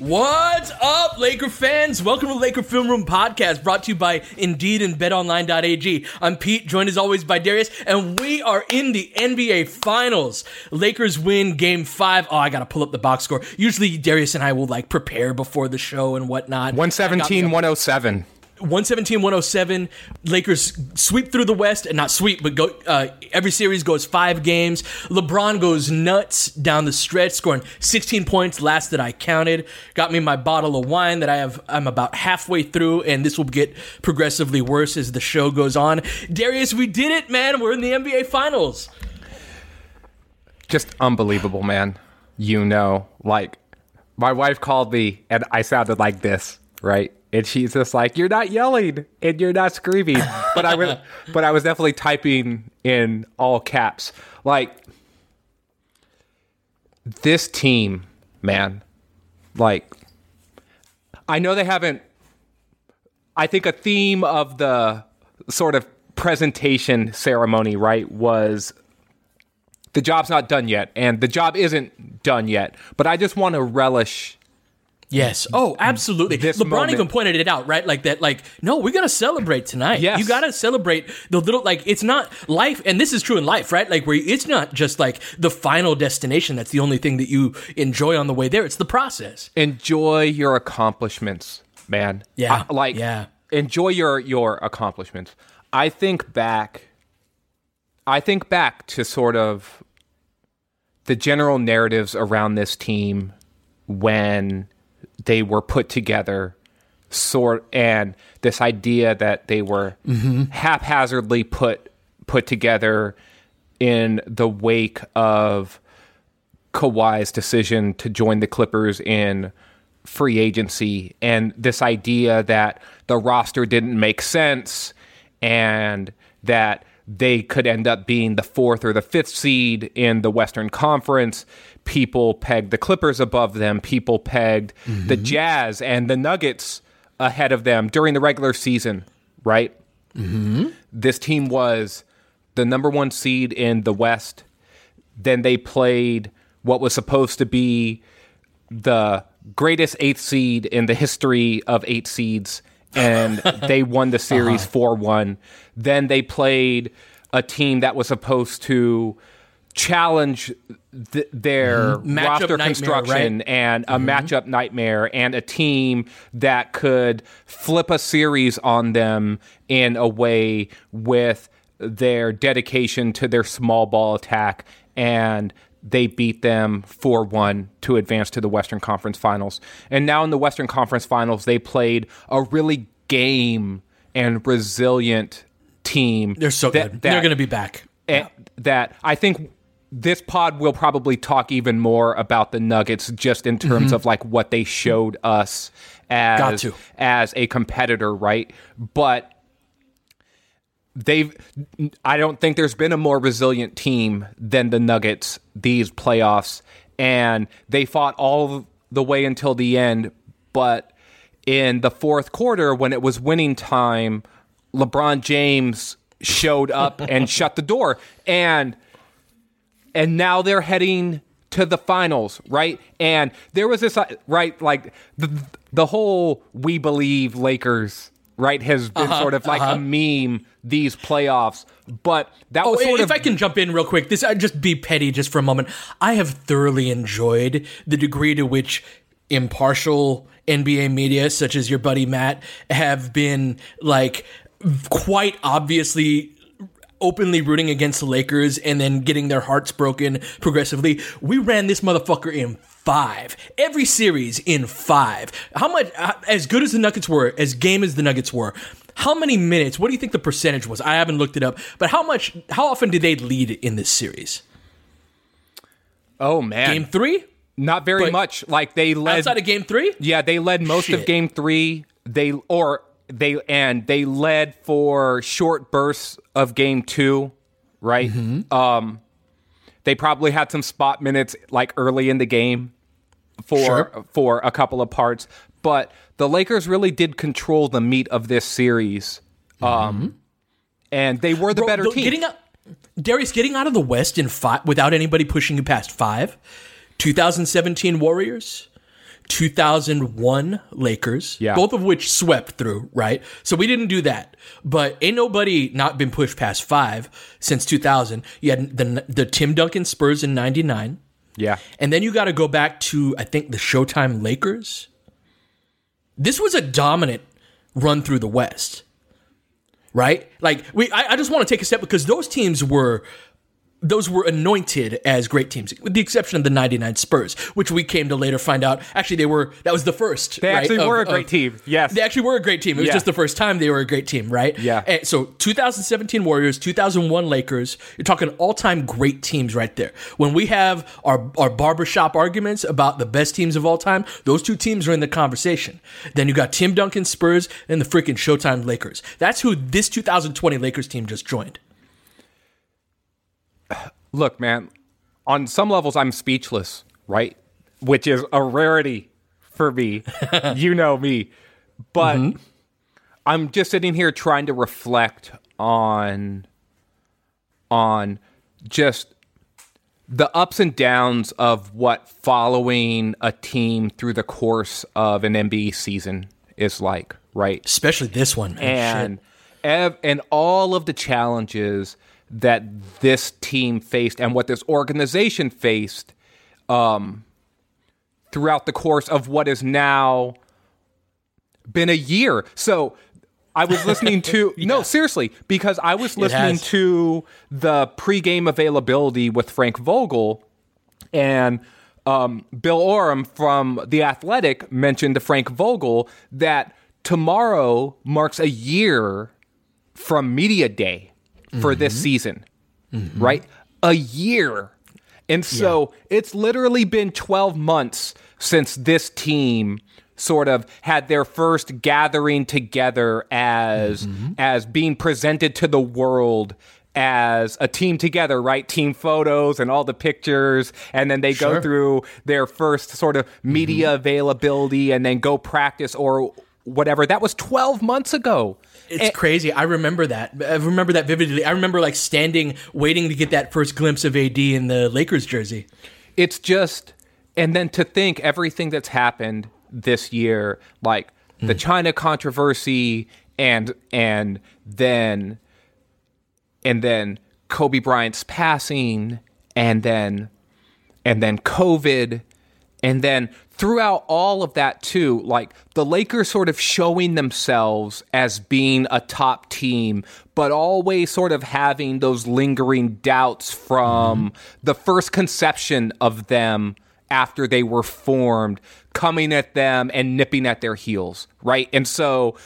What's up, Laker fans? Welcome to Laker Film Room Podcast, brought to you by Indeed and BetOnline.ag. I'm Pete, joined as always by Darius, and we are in the NBA Finals. Lakers win Game Five. Oh, I gotta pull up the box score. Usually, Darius and I will like prepare before the show and whatnot. 117 107. 117 107 lakers sweep through the west and not sweep but go uh, every series goes five games. Lebron goes nuts down the stretch scoring 16 points last that i counted. Got me my bottle of wine that i have i'm about halfway through and this will get progressively worse as the show goes on. Darius we did it man. We're in the nba finals. Just unbelievable, man. You know, like my wife called me and I sounded like this, right? And she's just like, "You're not yelling and you're not screaming," but I was, but I was definitely typing in all caps. Like this team, man. Like I know they haven't. I think a theme of the sort of presentation ceremony, right, was the job's not done yet, and the job isn't done yet. But I just want to relish. Yes. Oh, absolutely. This LeBron moment- even pointed it out, right? Like that. Like, no, we're gonna celebrate tonight. Yes. You gotta celebrate the little. Like, it's not life, and this is true in life, right? Like, where it's not just like the final destination. That's the only thing that you enjoy on the way there. It's the process. Enjoy your accomplishments, man. Yeah, I- like yeah. Enjoy your your accomplishments. I think back. I think back to sort of the general narratives around this team when they were put together sort and this idea that they were haphazardly put put together in the wake of Kawhi's decision to join the Clippers in free agency and this idea that the roster didn't make sense and that they could end up being the fourth or the fifth seed in the Western Conference. People pegged the Clippers above them. People pegged the mm-hmm. Jazz and the Nuggets ahead of them during the regular season, right? Mm-hmm. This team was the number one seed in the West. Then they played what was supposed to be the greatest eighth seed in the history of eight seeds, and they won the series Uh-huh. 4 1. Then they played a team that was supposed to challenge th- their Mhm. Roster nightmare, construction right? and a matchup nightmare and a team that could flip a series on them in a way with their dedication to their small ball attack and they beat them 4-1 to advance to the Western Conference Finals. And now in the Western Conference Finals they played a really game and resilient team. They're so that- good. that- They're going to be back. and that I think this pod will probably talk even more about the Nuggets just in terms Mhm. of like what they showed us as as a competitor, right? But they've I don't think there's been a more resilient team than the Nuggets these playoffs. And they fought all the way until the end, but in the fourth quarter when it was winning time, LeBron James showed up and shut the door. And and now they're heading to the finals, right? And there was this uh, right like the the whole we believe Lakers right has been Uh-huh, sort of like uh-huh. a meme these playoffs, but that Oh, was sort if of I can jump in real quick, this I just be petty just for a moment. I have thoroughly enjoyed the degree to which impartial NBA media, such as your buddy Matt, have been like quite obviously openly rooting against the Lakers and then getting their hearts broken progressively. We ran this motherfucker in five. Every series in five. How much, uh, as good as the Nuggets were, as game as the Nuggets were, how many minutes, what do you think the percentage was? I haven't looked it up, but how much, how often did they lead in this series? Oh man. Game three? Not very But much. Like they led Outside of game three? Yeah, they led most of game three. They or they and they led for short bursts of game two, right? Mm-hmm. Um, they probably had some spot minutes like early in the game for Sure. for a couple of parts, but the Lakers really did control the meat of this series, um, and they were the Mm-hmm. Bro, better team. Getting out, Darius, getting out of the West in five without anybody pushing you past five. 2017 Warriors, 2001 Lakers, Yeah. both of which swept through, right? So we didn't do that. But ain't nobody not been pushed past five since 2000. You had the the Tim Duncan Spurs in 99. Yeah, And then you got to go back to, I think, the Showtime Lakers. This was a dominant run through the West, right? Like, we, I, I just want to take a step because those teams were. Those were anointed as great teams, with the exception of the '99 Spurs, which we came to later find out. Actually, they were that was the first. they right, actually of- were a of- great team. Yes, they actually were a great team. It was Yeah. just the first time they were a great team, right? Yeah. And so 2017 Warriors, 2001 Lakers. You're talking all-time great teams right there. When we have our our barbershop arguments about the best teams of all time, those two teams are in the conversation. Then you got Tim Duncan Spurs and the freaking Showtime Lakers. That's who this 2020 Lakers team just joined. Look, man, on some levels, I'm speechless, right? Which is a rarity for me. you know me. But mm-hmm. I'm just sitting here trying to reflect on on just the ups and downs of what following a team through the course of an NBA season is like, right? Especially this one, man. and ev- and all of the challenges that this team faced and what this organization faced um, throughout the course of what is now been a year. So I was listening to no seriously because I was listening to the pregame availability with Frank Vogel and um, Bill Oram from The Athletic mentioned to Frank Vogel that tomorrow marks a year from Media Day for this mm-hmm. season, mm-hmm. right? A year. And so it's literally been 12 months since this team sort of had their first gathering together as mm-hmm. as being presented to the world as a team together, right? Team photos and all the pictures, and then they go through their first sort of media availability and then go practice or whatever. That was 12 months ago. It's eh, crazy. I remember that. I remember that vividly. I remember like standing, waiting to get that first glimpse of AD in the Lakers jersey. It's just, and then to think everything that's happened this year, like the mm. China controversy, and and then and then Kobe Bryant's passing, and then and then COVID, and then throughout all of that too, like the Lakers sort of showing themselves as being a top team, but always sort of having those lingering doubts from mm-hmm. the first conception of them after they were formed, coming at them and nipping at their heels, right? And so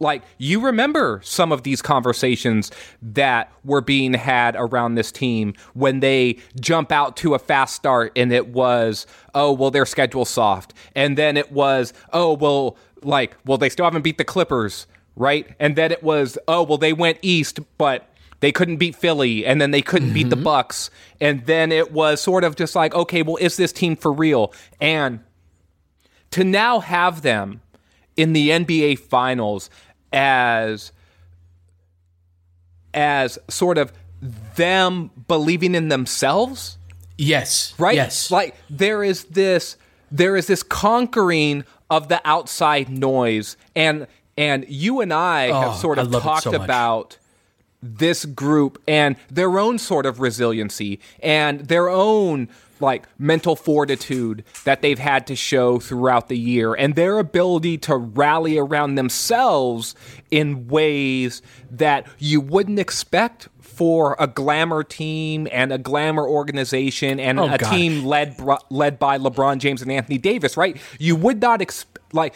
like you remember some of these conversations that were being had around this team when they jump out to a fast start and it was oh well their schedule's soft. And then it was oh well like well they still haven't beat the clippers right? And then it was oh well they went east but they couldn't beat Philly and then they couldn't beat the mm-hmm. Bucks. And then it was sort of just like okay well is this team for real? And to now have them in the NBA finals as as sort of them believing in themselves Yes. right Yes. like there is this there is this conquering of the outside noise and and you and I Oh, have sort of talked so about this group and their own sort of resiliency and their own like mental fortitude that they've had to show throughout the year and their ability to rally around themselves in ways that you wouldn't expect for a glamour team and a glamour organization and Oh, a God. team led led by LeBron James and Anthony Davis, right? You would not expect like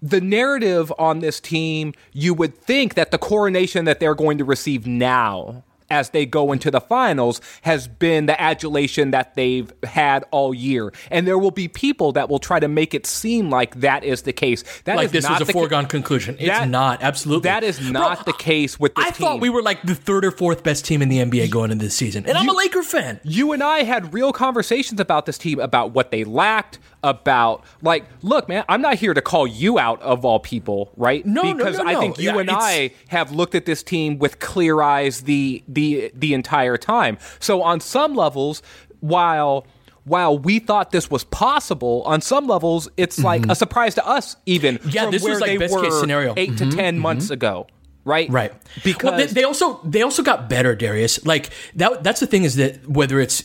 the narrative on this team, you would think that the coronation that they're going to receive now as they go into the finals has been the adulation that they've had all year. And there will be people that will try to make it seem like that is the case. That like is this not was a the ca- foregone conclusion. It's That- not. Absolutely. That is Bro, not the case with this I team. thought we were like the third or fourth best team in the NBA going into this season. And I'm a Laker fan. you and I had real conversations about this team, about what they lacked, about like, look, man, I'm not here to call you out of all people, right? No, no, because no, I think you Yeah, and I have looked at this team with clear eyes the the the entire time. So on some levels, while while we thought this was possible, on some levels, it's like a surprise to us, even Mm-hmm. Yeah, this was like best case scenario. 8 to 10 months ago, right? Right. Because well, they, they also they also got better, Darius. Like that. That's the thing is that whether it's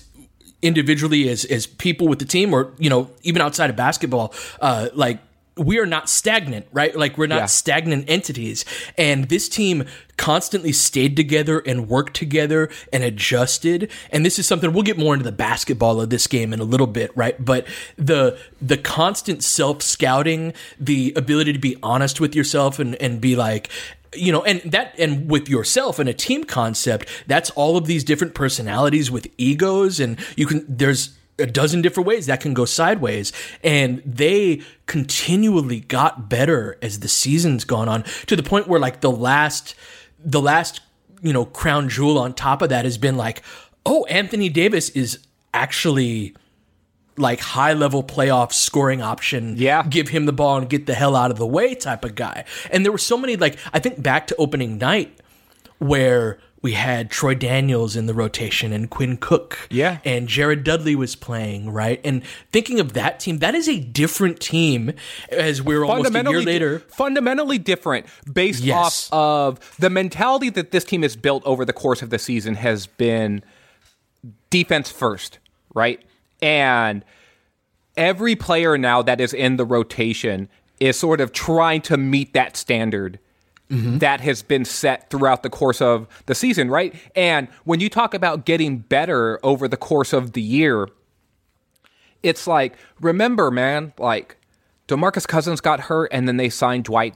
individually as as people with the team or you know even outside of basketball, uh, like we are not stagnant, right? Like we're not Yeah. stagnant entities. And this team constantly stayed together and worked together and adjusted. And this is something we'll get more into the basketball of this game in a little bit, right? But the the constant self scouting, the ability to be honest with yourself and and be like you know and that and with yourself and a team concept that's all of these different personalities with egos and you can there's a dozen different ways that can go sideways. And they continually got better as the season's gone on to the point where like the last the last you know crown jewel on top of that has been like oh Anthony Davis is actually like high level playoff scoring option. Yeah. Give him the ball and get the hell out of the way type of guy. And there were so many, like, I think back to opening night where we had Troy Daniels in the rotation and Quinn Cook. Yeah. And Jared Dudley was playing, right? And thinking of that team, that is a different team as we're almost a year later. fundamentally different based Yes. off of the mentality that this team has built over the course of the season has been defense first, right? And every player now that is in the rotation is sort of trying to meet that standard mm-hmm. that has been set throughout the course of the season, right? And when you talk about getting better over the course of the year, it's like remember, man, like Demarcus Cousins got hurt, and then they signed Dwight.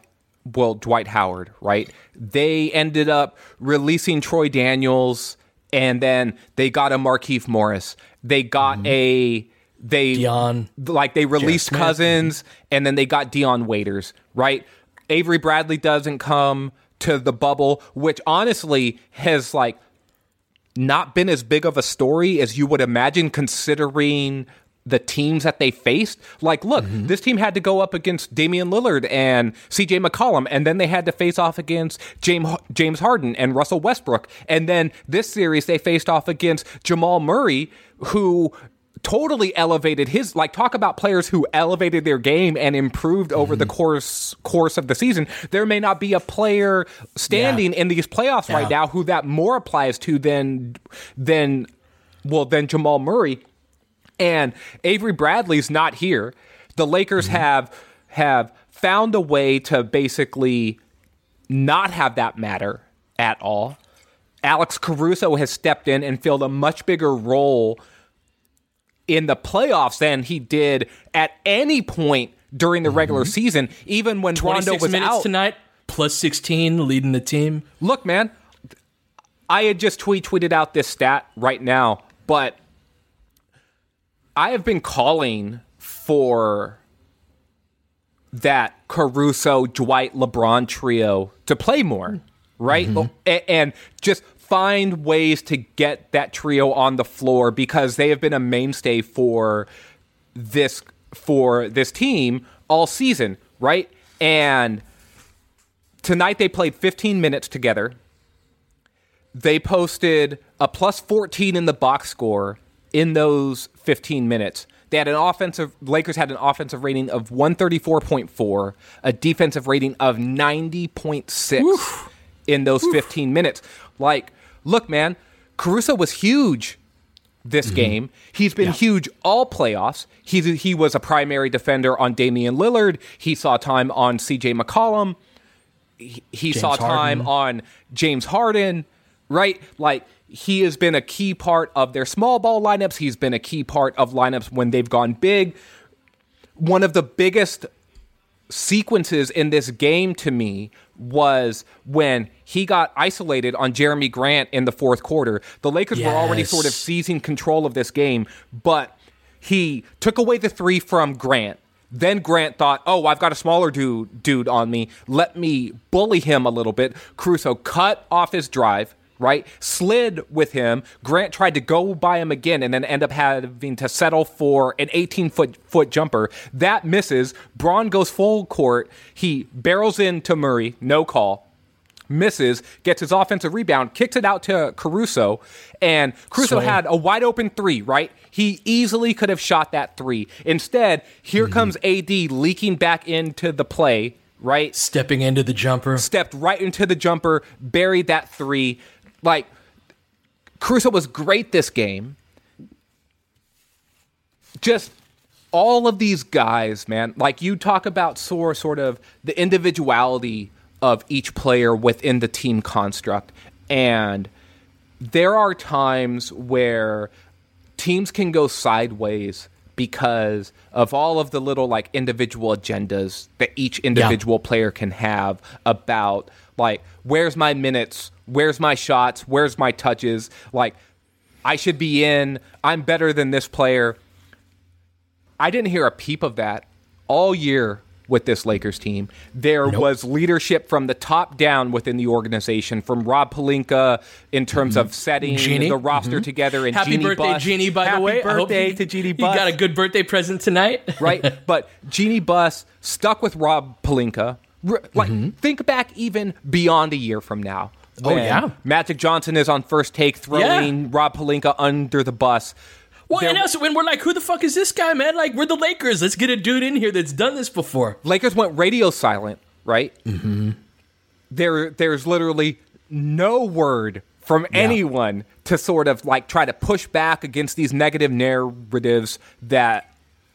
Well, Dwight Howard, right? They ended up releasing Troy Daniels, and then they got a Markieff Morris. They got mm-hmm. a they Dion. like they released Smith. Cousins, and then they got Dion Waiters, right? Avery Bradley doesn't come to the bubble, which honestly has like not been as big of a story as you would imagine considering the teams that they faced. Like, look, Mm-hmm. this team had to go up against Damian Lillard and CJ McCollum, and then they had to face off against James James Harden and Russell Westbrook, and then this series they faced off against Jamal Murray, who totally elevated his like talk about players who elevated their game and improved over the Mm-hmm. course course of the season there may not be a player standing in these playoffs right now who that more applies to than than well than Jamal Murray and Avery Bradley's not here. The Lakers mm-hmm. have have found a way to basically not have that matter at all. Alex Caruso has stepped in and filled a much bigger role in the playoffs than he did at any point during the regular mm-hmm. season, even when Rondo 26 was minutes out. tonight, plus 16, leading the team. Look, man, I had just tweet tweeted out this stat right now, but I have been calling for that Caruso, Dwight, LeBron trio to play more, right? Mm-hmm. A- And just find ways to get that trio on the floor because they have been a mainstay for this for this team all season, right? And tonight they played 15 minutes together. They posted a plus 14 in the box score in those 15 minutes. They had an offensive Lakers had an offensive rating of 134.4, a defensive rating of 90.6 in those 15 minutes. Like, look, man, Caruso was huge this game. He's been huge all playoffs. He's, he was a primary defender on Damian Lillard. He saw time on CJ McCollum. He, he saw time Harden. on James Harden, right? Like he has been a key part of their small ball lineups. He's been a key part of lineups when they've gone big. One of the biggest sequences in this game to me was when he got isolated on Jerami Grant in the fourth quarter. The Lakers were already sort of seizing control of this game, but he took away the three from Grant. Then Grant thought, "Oh, I've got a smaller dude dude on me. Let me bully him a little bit." Caruso cut off his drive, right? Slid with him. Grant tried to go by him again and then end up having to settle for an 18 foot foot jumper. That misses. Bron goes full court. He barrels into Murray, no call. Misses, gets his offensive rebound, kicks it out to Caruso, and Caruso had a wide open three, right? He easily could have shot that three. Instead, here mm-hmm. comes AD leaking back into the play, right? Stepping into the jumper. stepped right into the jumper, buried that three. Like Caruso was great this game. Just all of these guys, man. Like you talk about sort sort of the individuality of each player within the team construct, and there are times where teams can go sideways because of all of the little like individual agendas that each individual player can have about like where's my minutes where's my shots where's my touches like i should be in i'm better than this player i didn't hear a peep of that all year with this Lakers team. There was leadership from the top down within the organization, from Rob Pelinka in terms mm-hmm. of setting Jeannie. the roster mm-hmm. together. And Happy Jeannie birthday, Buss. Jeannie, by Happy the way. I hope birthday you- to Jeannie You got a good birthday present tonight. right? But Jeannie Buss stuck with Rob Pelinka. Like, think back even beyond a year from now. Oh, yeah. Magic Johnson is on first take, throwing Rob Pelinka under the bus. Well, There- and also when we're like, who the fuck is this guy, man? Like, we're the Lakers. Let's get a dude in here that's done this before. Lakers went radio silent, right? Mm-hmm. There, there's literally no word from anyone to sort of like try to push back against these negative narratives that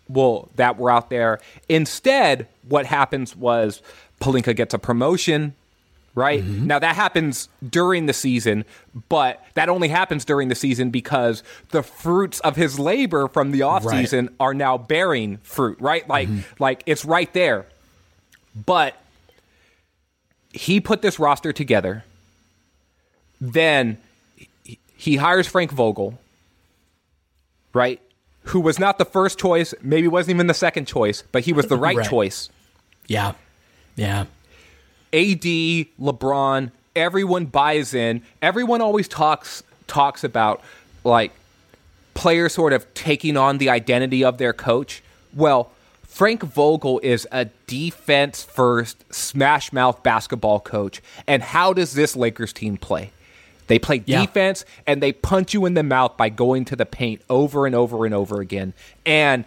well that were out there. Instead, what happens was Pelinka gets a promotion. Right mm-hmm. now, that happens during the season, but that only happens during the season because the fruits of his labor from the offseason are now bearing fruit. Right, like mm-hmm. like it's right there. But he put this roster together. Then he- he hires Frank Vogel, right? Who was not the first choice, maybe wasn't even the second choice, but he was the right, Right. choice. Yeah. Yeah. AD, LeBron, everyone buys in. Everyone always talks talks about like players sort of taking on the identity of their coach. Well, Frank Vogel is a defense first, smash mouth basketball coach. And how does this Lakers team play? They play Yeah. defense and they punch you in the mouth by going to the paint over and over and over again. And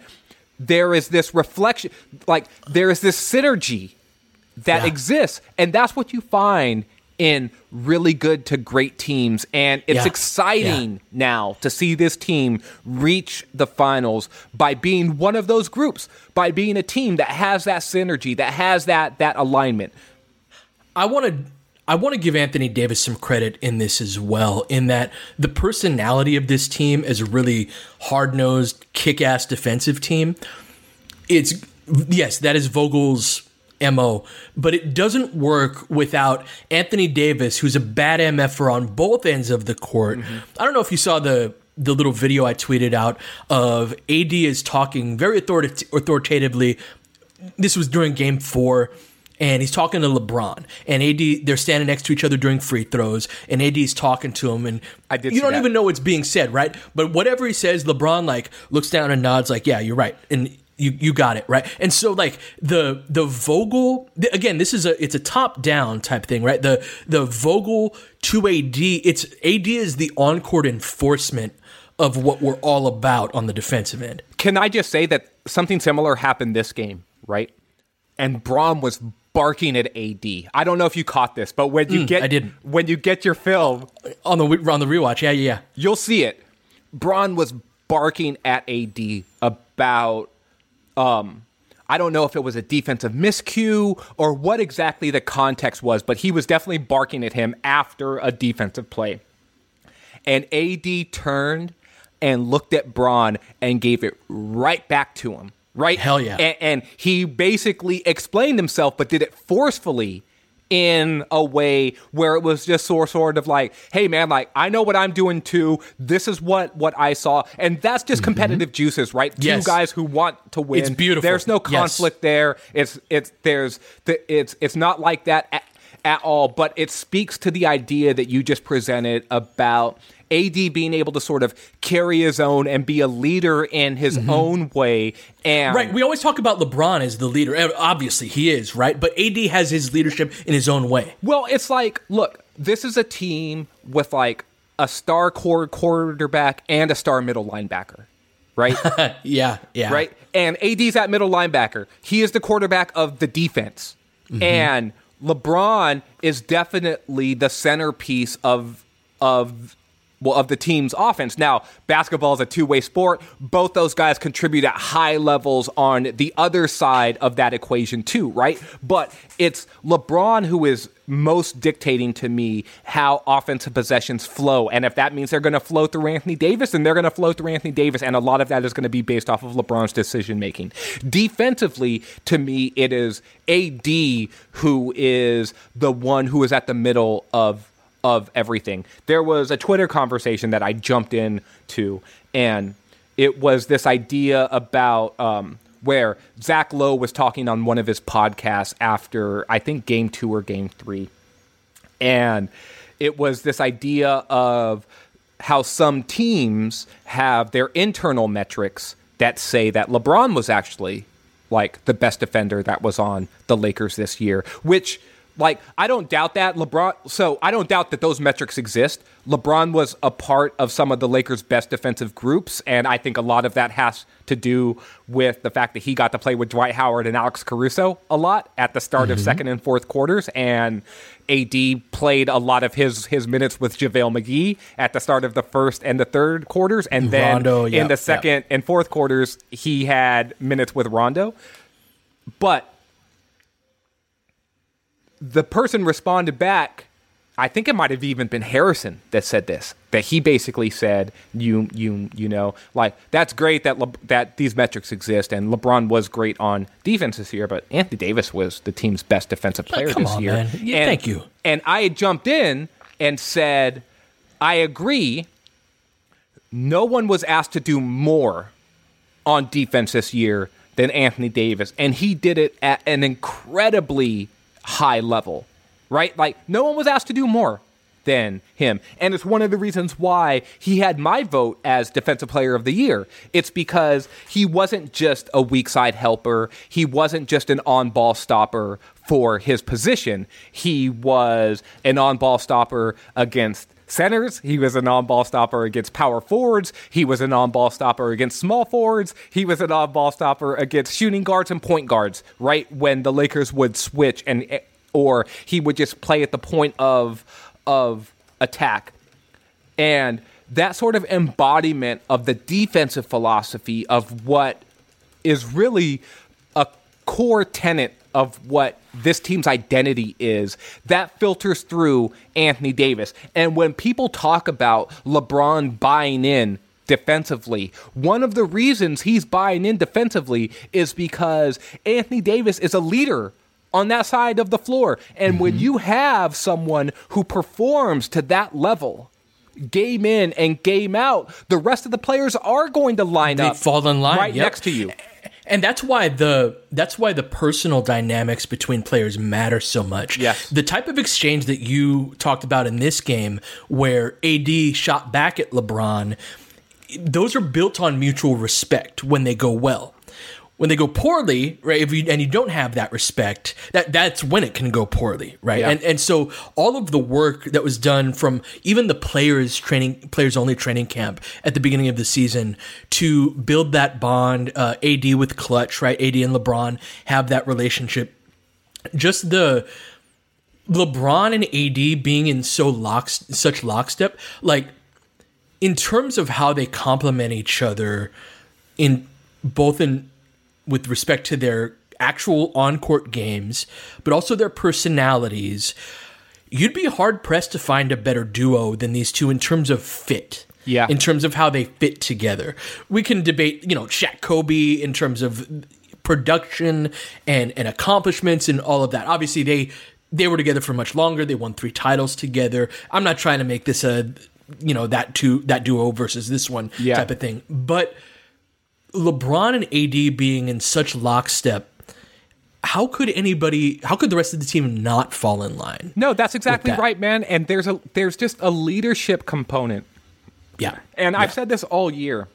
there is this reflection, like, there is this synergy that Yeah. exists. And that's what you find in really good to great teams. And it's Yeah. exciting now to see this team reach the finals by being one of those groups, by being a team that has that synergy, that has that that alignment. I want to I want to give Anthony Davis some credit in this as well in that the personality of this team is a really hard-nosed, kick-ass defensive team. It's yes, that is Vogel's MO, but it doesn't work without Anthony Davis, who's a bad MFer on both ends of the court. Mm-hmm. I don't know if you saw the the little video I tweeted out of AD is talking very authorita- authoritatively. This was during game four and he's talking to LeBron, and AD they're standing next to each other during free throws, and AD's talking to him, and I did you don't that. even know what's being said, right? But whatever he says, LeBron like looks down and nods, like, "Yeah, you're right," and you you got it right. And so like the the Vogel th- again, this is a it's a top down type thing, right? The the Vogel to AD, it's AD is the on court enforcement of what we're all about on the defensive end. Can I just say that something similar happened this game, right? And Bron was barking at AD. I don't know if you caught this, but when you Mm, get I didn't. when you get your film, on the on the rewatch. Yeah, yeah, yeah. you'll see it. Bron was barking at AD about um I don't know if it was a defensive miscue or what exactly the context was, but he was definitely barking at him after a defensive play. And AD turned and looked at Bron and gave it right back to him. Right? Hell yeah. And, and he basically explained himself, but did it forcefully in a way where it was just sort sort of like, hey man, like I know what I'm doing too. This is what what I saw, and that's just competitive juices, right? Mm-hmm. Yes. Two guys who want to win. It's beautiful. There's no Yes. conflict there. It's it's there's the, it's it's not like that at, at all. But it speaks to the idea that you just presented about AD being able to sort of carry his own and be a leader in his mm-hmm. own way. And Right. We always talk about LeBron as the leader. Eh, obviously, he is, right? But AD has his leadership in his own way. Well, it's like, look, this is a team with like a star core quarterback and a star middle linebacker, right? Yeah, yeah. right? And AD's that middle linebacker. He is the quarterback of the defense. Mm-hmm. And LeBron is definitely the centerpiece of of well of the team's offense. Now, basketball is a two-way sport. Both those guys contribute at high levels on the other side of that equation too, right? But it's LeBron who is most dictating to me how offensive possessions flow. And if that means they're going to flow through Anthony Davis, then they're going to flow through Anthony Davis. And a lot of that is going to be based off of LeBron's decision making. Defensively, to me, it is AD who is the one who is at the middle of of everything. There was a Twitter conversation that I jumped in to, and it was this idea about um, where Zach Lowe was talking on one of his podcasts after I think game two or game three, and it was this idea of how some teams have their internal metrics that say that LeBron was actually like the best defender that was on the Lakers this year, which like I don't doubt that LeBron so I don't doubt that those metrics exist. LeBron was a part of some of the Lakers best defensive groups and I think a lot of that has to do with the fact that he got to play with Dwight Howard and Alex Caruso a lot at the start of mm-hmm. second and fourth quarters and AD played a lot of his his minutes with JaVale McGee at the start of the first and the third quarters and then Rondo, in yep, the yep. second and fourth quarters he had minutes with Rondo. But the person responded back. I think it might have even been Harrison that said this. That he basically said, "You, you, you know, like that's great that Le- that these metrics exist, and LeBron was great on defense this year, but Anthony Davis was the team's best defensive player this on, year." man. Yeah, And- thank you. And I had jumped in and said, "I agree. No one was asked to do more on defense this year than Anthony Davis, and he did it at an incredibly high level, right? Like no one was asked to do more. than him. And it's one of the reasons why he had my vote as Defensive Player of the Year. It's because he wasn't just a weak side helper, he wasn't just an on ball stopper for his position. He was an on ball stopper against centers. He was a non ball stopper against power forwards. He was a non ball stopper against small forwards. He was an on ball stopper against shooting guards and point guards, right? When the Lakers would switch and eh, or he would just play at the point of of attack. And that sort of embodiment of the defensive philosophy of what is really a core tenet of what this team's identity is, that filters through Anthony Davis. And when people talk about LeBron buying in defensively, one of the reasons he's buying in defensively is because Anthony Davis is a leader on that side of the floor. And mm-hmm. when you have someone who performs to that level, game in and game out, the rest of the players are going to line they up, fall in line right yep. next to you. And that's why the that's why the personal dynamics between players matter so much. Yes. The type of exchange that you talked about in this game where AD shot back at LeBron, those are built on mutual respect when they go well when they go poorly, right? If you and you don't have that respect, that that's when it can go poorly, right? Yeah. And and so all of the work that was done from even the players training, players only training camp at the beginning of the season to build that bond, uh, AD with Klutch, right? AD and LeBron have that relationship. Just the LeBron and AD being in so lock such lockstep, like in terms of how they complement each other in both in with respect to their actual on court games, but also their personalities, you'd be hard pressed to find a better duo than these two in terms of fit. Yeah. In terms of how they fit together. We can debate, you know, Shaq Kobe in terms of production and, and accomplishments and all of that. Obviously, they they were together for much longer. They won three titles together. I'm not trying to make this a you know that two that duo versus this one yeah. type of thing, but LeBron and AD being in such lockstep, how could anybody how could the rest of the team not fall in line? No, that's exactly that? right, man. And there's a there's just a leadership component. Yeah. And yeah. I've said this all year.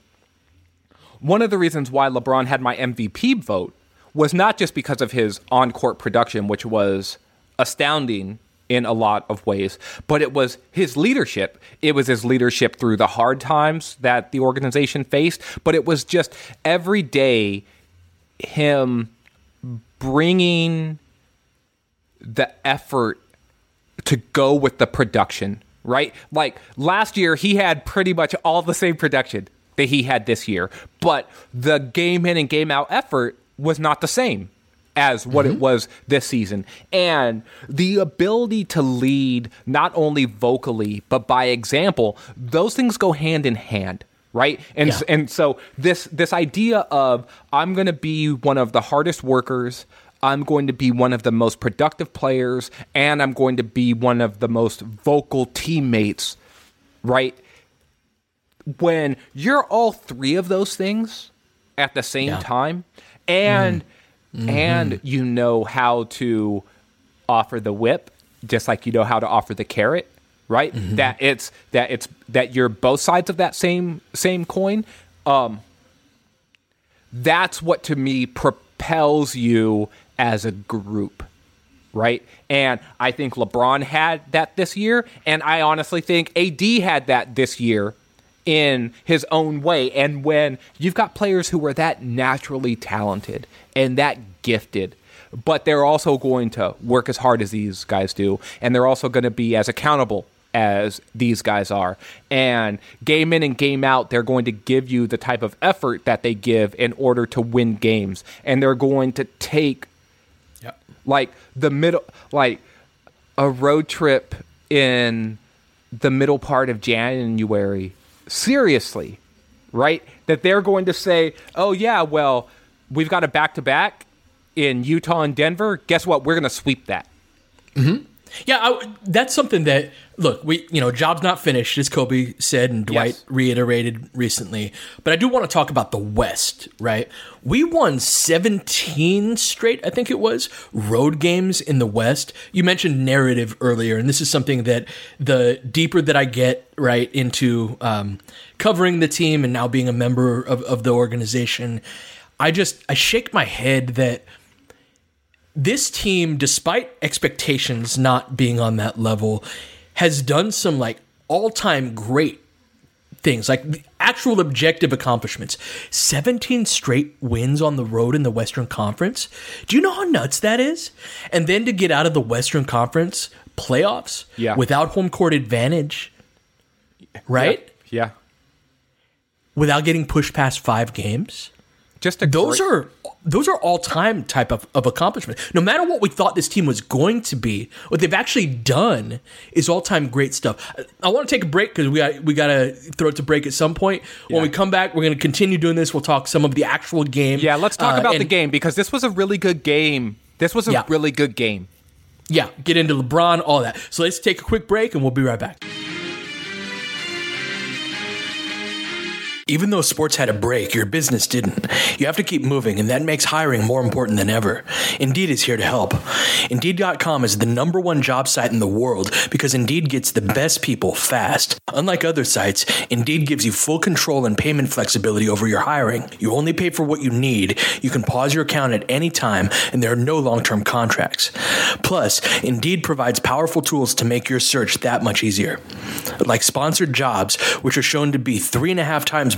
One of the reasons why LeBron had my MVP vote was not just because of his on-court production, which was astounding in a lot of ways, but it was his leadership. It was his leadership through the hard times that the organization faced, but it was just every day him bringing the effort to go with the production, right? Like last year, he had pretty much all the same production that he had this year, but the game in and game out effort was not the same as what mm-hmm. it was this season. And the ability to lead not only vocally but by example, those things go hand in hand right and yeah. and so this this idea of i'm going to be one of the hardest workers i'm going to be one of the most productive players and i'm going to be one of the most vocal teammates right when you're all three of those things at the same yeah. time and mm mm-hmm. and you know how to offer the whip just like you know how to offer the carrot right mm-hmm. that it's that it's that you're both sides of that same same coin um that's what to me propels you as a group right and i think lebron had that this year and i honestly think ad had that this year in his own way. And when you've got players who are that naturally talented and that gifted, but they're also going to work as hard as these guys do, and they're also going to be as accountable as these guys are. And game in and game out, they're going to give you the type of effort that they give in order to win games. And they're going to take, yep. like, the middle, like, a road trip in the middle part of January seriously, right? That they're going to say, oh, yeah, well, we've got a back to back in Utah and Denver. Guess what? We're going to sweep that. Mm-hmm. Yeah, I, that's something that look, we you know, job's not finished, as Kobe said and Dwight Yes. reiterated recently. But I do want to talk about the West, right? We won 17 straight, I think it was, road games in the West. You mentioned narrative earlier, and this is something that the deeper that I get right into um, covering the team and now being a member of, of the organization, I just I shake my head that this team, despite expectations not being on that level, has done some like all time great things, like actual objective accomplishments. 17 straight wins on the road in the Western Conference. Do you know how nuts that is? And then to get out of the Western Conference playoffs Yeah. without home court advantage, right? Yeah. Without getting pushed past five games. Just a those great- are those are all time type of, of accomplishment. No matter what we thought this team was going to be, what they've actually done is all time great stuff. I, I want to take a break because we got we got to throw it to break at some point. When we come back, we're going to continue doing this. We'll talk some of the actual game. Yeah, let's talk uh, about the game because this was a really good game. This was a Yeah. really good game. Yeah, get into LeBron, all that. So let's take a quick break and we'll be right back. Even though sports had a break, your business didn't. You have to keep moving, and that makes hiring more important than ever. Indeed is here to help. Indeed.com is the number one job site in the world because Indeed gets the best people fast. Unlike other sites, Indeed gives you full control and payment flexibility over your hiring. You only pay for what you need. You can pause your account at any time, and there are no long term contracts. Plus, Indeed provides powerful tools to make your search that much easier. Like sponsored jobs, which are shown to be three and a half times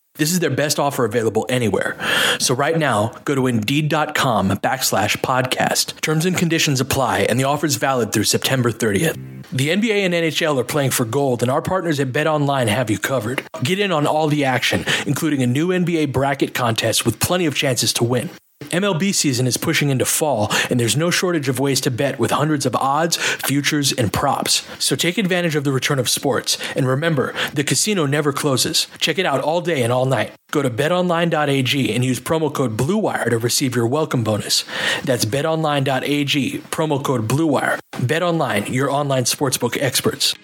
This is their best offer available anywhere. So right now, go to Indeed.com backslash podcast. Terms and conditions apply, and the offer is valid through September 30th. The NBA and NHL are playing for gold, and our partners at BetOnline have you covered. Get in on all the action, including a new NBA bracket contest with plenty of chances to win. MLB season is pushing into fall, and there's no shortage of ways to bet with hundreds of odds, futures, and props. So take advantage of the return of sports. And remember, the casino never closes. Check it out all day and all night. Go to betonline.ag and use promo code BLUEWIRE to receive your welcome bonus. That's betonline.ag, promo code BLUEWIRE. BetOnline, your online sportsbook experts.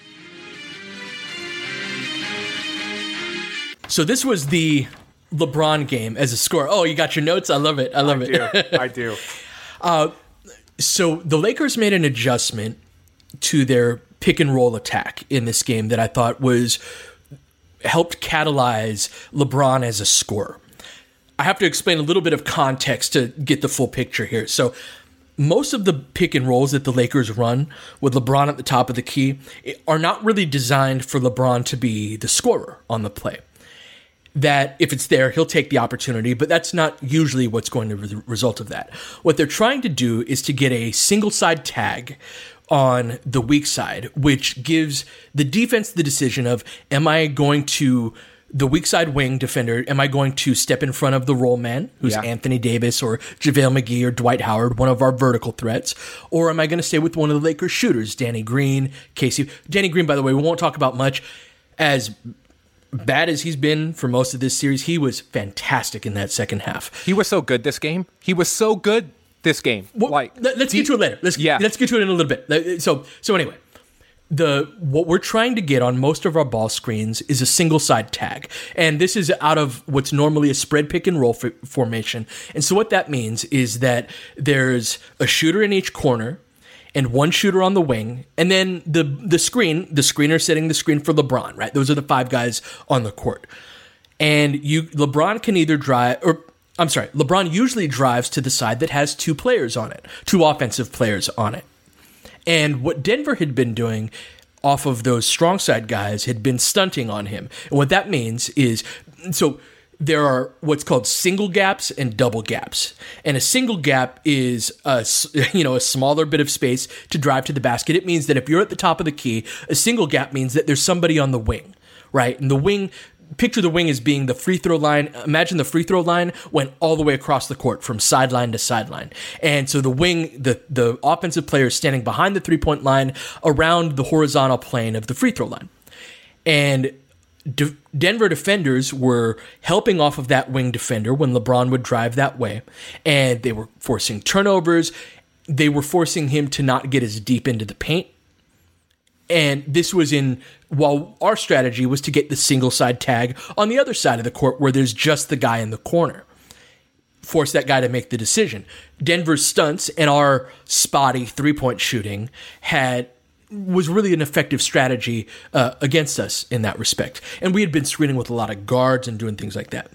So this was the LeBron game as a score. Oh, you got your notes? I love it. I love it. I do. Uh, so the Lakers made an adjustment to their pick and roll attack in this game that I thought was helped catalyze LeBron as a scorer. I have to explain a little bit of context to get the full picture here. So most of the pick and rolls that the Lakers run with LeBron at the top of the key are not really designed for LeBron to be the scorer on the play that if it's there, he'll take the opportunity, but that's not usually what's going to be the result of that. What they're trying to do is to get a single side tag on the weak side, which gives the defense the decision of am I going to the weak side wing defender, am I going to step in front of the roll man, who's Yeah. Anthony Davis or JaVale McGee or Dwight Howard, one of our vertical threats, or am I going to stay with one of the Lakers shooters, Danny Green, Casey? Danny Green, by the way, we won't talk about much as bad as he's been for most of this series, he was fantastic in that second half. He was so good this game. He was so good this game. like Let, us get to it later. Let's Yeah. let's get to it in a little bit. So so anyway, the what we're trying to get on most of our ball screens is a single side tag, and this is out of what's normally a spread pick and roll f- formation. And so what that means is that there's a shooter in each corner. And one shooter on the wing, and then the the screen, the screener setting the screen for LeBron, right? Those are the five guys on the court and you LeBron can either drive or I'm sorry, LeBron usually drives to the side that has two players on it, two offensive players on it. And what Denver had been doing off of those strong side guys had been stunting on him. And what that means is so there are what's called single gaps and double gaps. And a single gap is a you know a smaller bit of space to drive to the basket. It means that if you're at the top of the key, a single gap means that there's somebody on the wing, right? And the wing picture the wing as being the free throw line. Imagine the free throw line went all the way across the court from sideline to sideline. And so the wing, the, the offensive player is standing behind the three point line around the horizontal plane of the free throw line. And De- Denver defenders were helping off of that wing defender when LeBron would drive that way. And they were forcing turnovers. They were forcing him to not get as deep into the paint. And this was in while our strategy was to get the single side tag on the other side of the court where there's just the guy in the corner. Force that guy to make the decision. Denver's stunts and our spotty three point shooting had was really an effective strategy uh, against us in that respect. And we had been screening with a lot of guards and doing things like that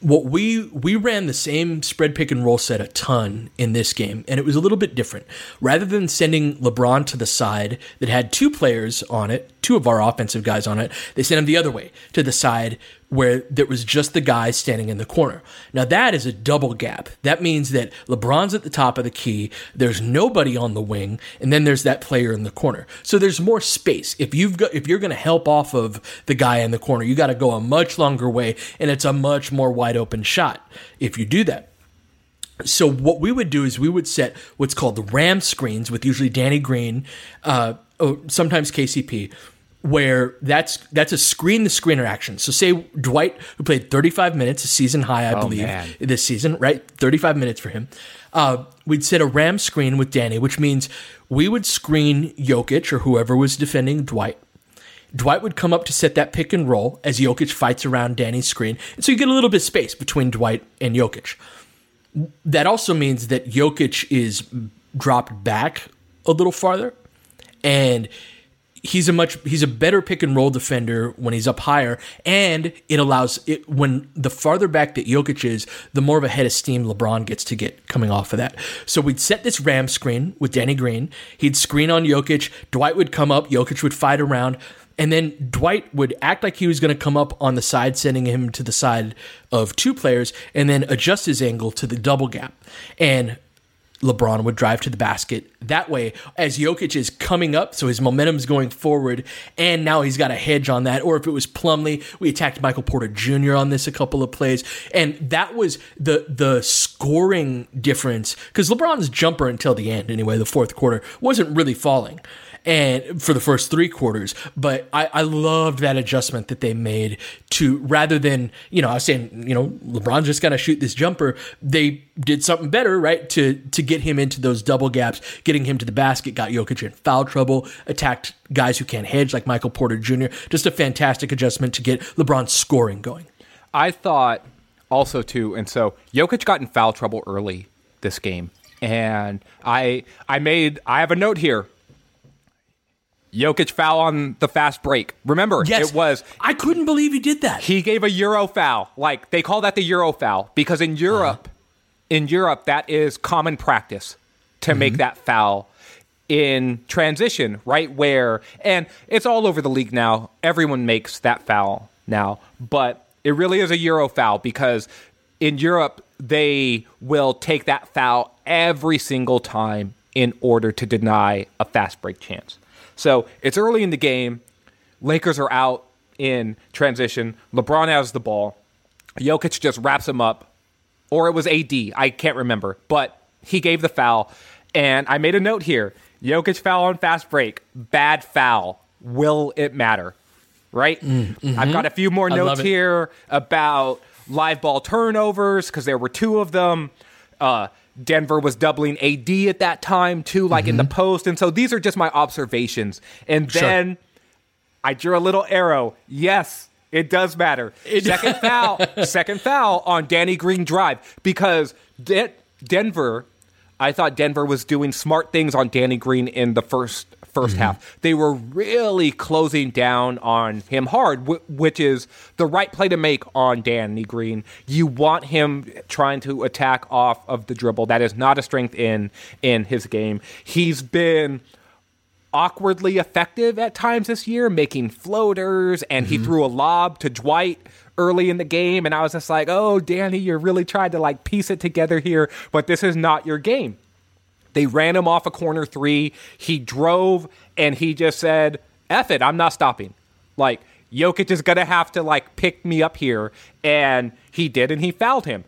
what we we ran the same spread pick and roll set a ton in this game and it was a little bit different rather than sending lebron to the side that had two players on it two of our offensive guys on it they sent him the other way to the side where there was just the guy standing in the corner. Now that is a double gap. That means that lebron's at the top of the key there's nobody on the wing and then there's that player in the corner. So there's more space. If you've got if you're going to help off of the guy in the corner you got to go a much longer way and it's a much more wide open shot if you do that. So what we would do is we would set what's called the ram screens with usually danny green uh, or sometimes kcp where that's that's a screen the screener action. So say Dwight, who played 35 minutes, a season high, I Oh, believe, man. this season, right? 35 minutes for him. Uh, we'd set a ram screen with Danny, which means we would screen Jokic or whoever was defending Dwight. Dwight would come up to set that pick and roll as Jokic fights around Danny's screen. And so you get a little bit of space between Dwight and Jokic. That also means that Jokic is dropped back a little farther and he's a much he's a better pick and roll defender when he's up higher and it allows it when the farther back that Jokic is the more of a head of steam LeBron gets to get coming off of that. So we'd set this ram screen with Danny Green. He'd screen on Jokic. Dwight would come up. Jokic would fight around. And then Dwight would act like he was going to come up on the side, sending him to the side of two players, and then adjust his angle to the double gap. And LeBron would drive to the basket. That way, as Jokic is coming up, so his momentum's going forward, and now he's got a hedge on that. Or if it was Plumlee, we attacked Michael Porter Jr. on this a couple of plays, and that was the the scoring difference because LeBron's jumper until the end, anyway, the fourth quarter wasn't really falling. And for the first three quarters, but I, I loved that adjustment that they made to rather than you know I was saying you know LeBron just to shoot this jumper. They did something better, right? To to get him into those double gaps, getting him to the basket, got Jokic in foul trouble, attacked guys who can't hedge like Michael Porter Jr. Just a fantastic adjustment to get LeBron scoring going. I thought also too, and so Jokic got in foul trouble early this game, and I I made I have a note here. Jokic foul on the fast break. Remember, Yes, it was I couldn't believe he did that. he gave a euro foul. Like they call that the euro foul because in Europe, uh-huh. in Europe that is common practice to make mm-hmm. that foul in transition, right where and it's all over the league now. Everyone makes that foul now, but it really is a euro foul because in Europe they will take that foul every single time in order to deny a fast break chance. So, it's early in the game. Lakers are out in transition. LeBron has the ball. Jokic just wraps him up, or it was AD. I can't remember, but he gave the foul. And I made a note here Jokic foul on fast break, bad foul. Will it matter? Right? I've got a few more notes here about live ball turnovers because there were two of them. Uh, Denver was doubling AD at that time too, like in the mm-hmm. post. And so these are just my observations. And Sure. then I drew a little arrow. Yes, it does matter. second foul, second foul on Danny Green drive because De- Denver. I thought Denver was doing smart things on Danny Green in the first 1st mm-hmm. half. They were really closing down on him hard, wh- which is the right play to make on Danny Green. You want him trying to attack off of the dribble. That is not a strength in in his game. He's been awkwardly effective at times this year, making floaters, and he mm-hmm. threw a lob to Dwight early in the game, and I was just like, "Oh, Danny, you're really trying to like piece it together here, but this is not your game." They ran him off a corner three. He drove and he just said, F it, I'm not stopping. Like, Jokic is gonna have to like pick me up here, and he did, and he fouled him.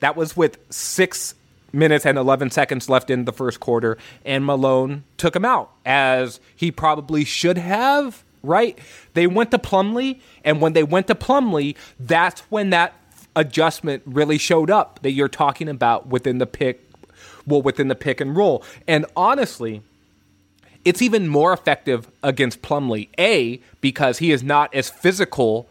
That was with six minutes and 11 seconds left in the first quarter, and Malone took him out as he probably should have. Right? They went to Plumlee, and when they went to Plumlee, that's when that adjustment really showed up that you're talking about within the pick, well, within the pick and roll. And honestly, it's even more effective against Plumlee. A, because he is not as physical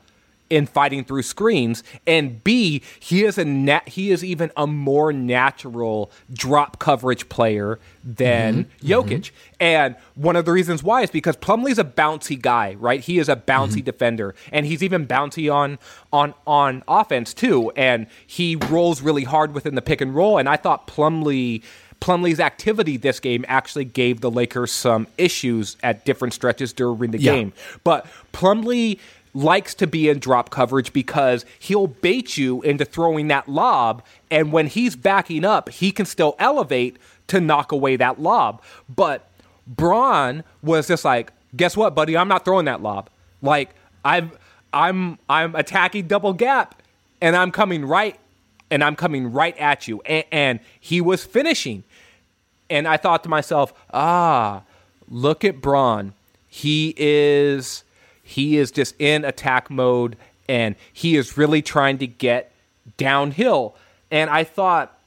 in fighting through screens, and B, he is a nat- he is even a more natural drop coverage player than Mm-hmm. Jokic. And one of the reasons why is because Plumlee's a bouncy guy, right? He is a bouncy Mm-hmm. defender, and he's even bouncy on on on offense too. And he rolls really hard within the pick and roll. And I thought Plumlee. Plumlee's activity this game actually gave the Lakers some issues at different stretches during the Yeah. game. But Plumlee likes to be in drop coverage because he'll bait you into throwing that lob, and when he's backing up, he can still elevate to knock away that lob. But Bron was just like, guess what, buddy? I'm not throwing that lob. Like I'm I'm I'm attacking double gap, and I'm coming right and I'm coming right at you. And, and he was finishing. And I thought to myself, ah, look at Bron. He is he is just in attack mode and he is really trying to get downhill. And I thought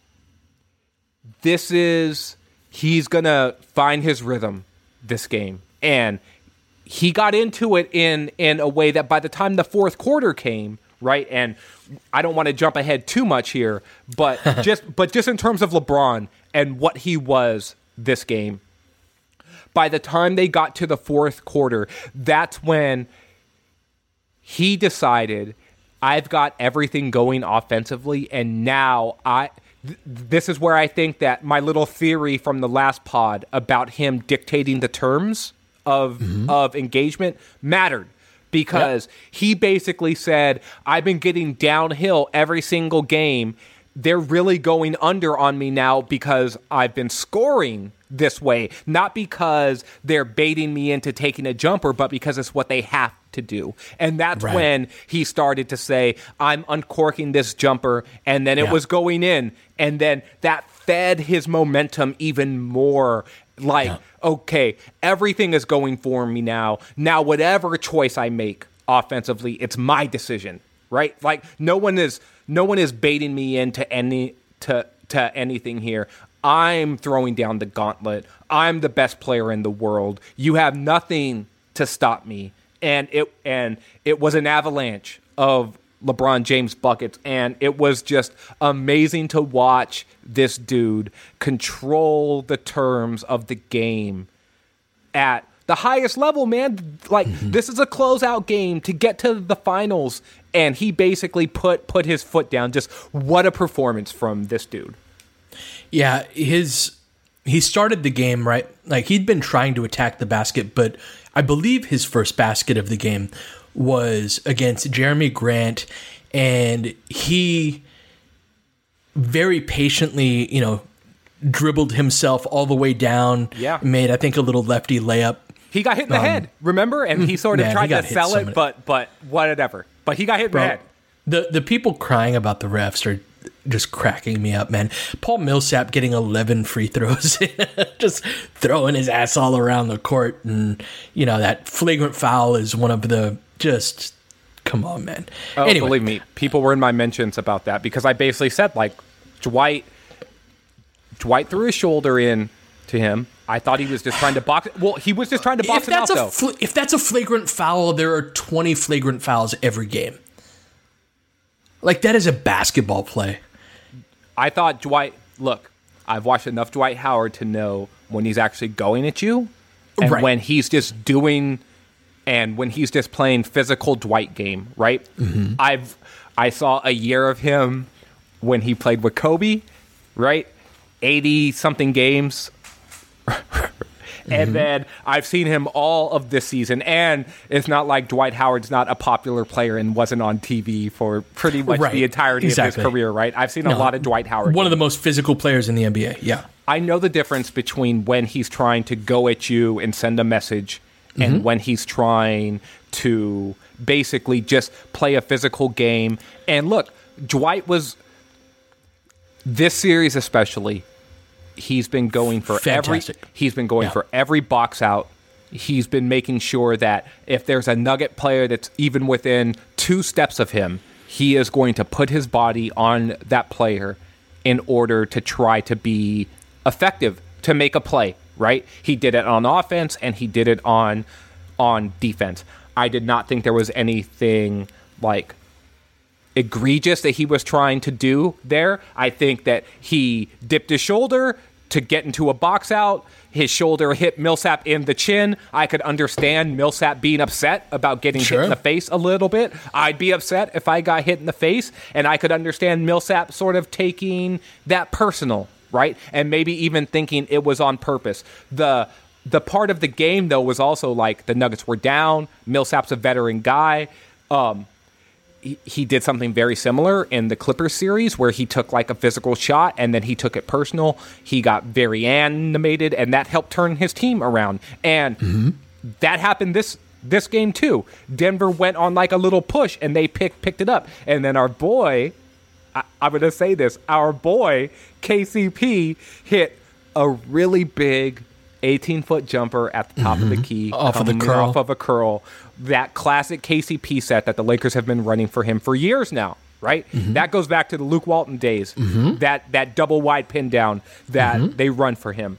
this is he's gonna find his rhythm this game. And he got into it in in a way that by the time the fourth quarter came, right? And I don't want to jump ahead too much here, but just but just in terms of LeBron and what he was this game. By the time they got to the fourth quarter, that's when he decided I've got everything going offensively and now I th- this is where I think that my little theory from the last pod about him dictating the terms of mm-hmm. of engagement mattered because he basically said I've been getting downhill every single game. They're really going under on me now because I've been scoring this way, not because they're baiting me into taking a jumper, but because it's what they have to do. And that's Right. when he started to say, I'm uncorking this jumper, and then it Yeah. was going in, and then that fed his momentum even more. Like, okay, everything is going for me now. Now, whatever choice I make offensively, it's my decision, right? Like, no one is no one is baiting me into any to to anything here. I'm throwing down the gauntlet. I'm the best player in the world. You have nothing to stop me. And it and it was an avalanche of LeBron James buckets and it was just amazing to watch this dude control the terms of the game at the highest level, man. Like mm-hmm. this is a closeout game to get to the finals, and he basically put put his foot down. Just what a performance from this dude. Yeah, his he started the game right. Like he'd been trying to attack the basket, but I believe his first basket of the game was against Jerami Grant, and he very patiently, you know, dribbled himself all the way down. Yeah. made I think a little lefty layup. He got hit in the Um, head, remember? And he sort of man, tried to sell so it, but but whatever. But he got hit in Bro, the head. the the people crying about the refs are just cracking me up, man. Paul Millsap getting 11 free throws, just throwing his ass all around the court, and you know that flagrant foul is one of the just. Come on, man. Oh, anyway, believe me, people were in my mentions about that because I basically said like Dwight Dwight threw his shoulder in to him. I thought he was just trying to box. Well, he was just trying to box if it out though. fl- if that's a flagrant foul, there are 20 flagrant fouls every game. Like that is a basketball play. I thought Dwight. Look, I've watched enough Dwight Howard to know when he's actually going at you, and Right. when he's just doing, and when he's just playing physical Dwight game. Right. Mm-hmm. I've I saw a year of him when he played with Kobe. Right. Eighty something games. Mm-hmm. And then I've seen him all of this season, and it's not like Dwight Howard's not a popular player and wasn't on TV for pretty much Right. the entirety Exactly. of his career, right? I've seen a lot of Dwight Howard. One of the most physical players in the NBA. Yeah. I know the difference between when he's trying to go at you and send a message Mm-hmm. and when he's trying to basically just play a physical game. And look, Dwight was this series especially. He's been going for Fantastic. every. He's been going Yeah. for every box out. He's been making sure that if there's a Nugget player that's even within two steps of him, he is going to put his body on that player in order to try to be effective to make a play. Right? He did it on offense and he did it on on defense. I did not think there was anything like egregious that he was trying to do there. I think that he dipped his shoulder to get into a box out. His shoulder hit Millsap in the chin. I could understand Millsap being upset about getting hit in the face a little bit. I'd be upset if I got hit in the face, and I could understand Millsap sort of taking that personal, right? And maybe even thinking it was on purpose. The the part of the game though was also like the Nuggets were down. Millsap's a veteran guy. Um, he, did something very similar in the Clippers series where he took like a physical shot and then he took it personal. He got very animated and that helped turn his team around. And that happened this this game too. Denver went on like a little push and they pick, picked it up. And then our boy, I, I'm going to say this, our boy KCP hit a really big 18 foot jumper at the top of the mm-hmm. key Off of the curl. off of a curl. That classic KCP set that the Lakers have been running for him for years now, right? Mm-hmm. That goes back to the Luke Walton days. Mm-hmm. That that double wide pin down that mm-hmm. they run for him.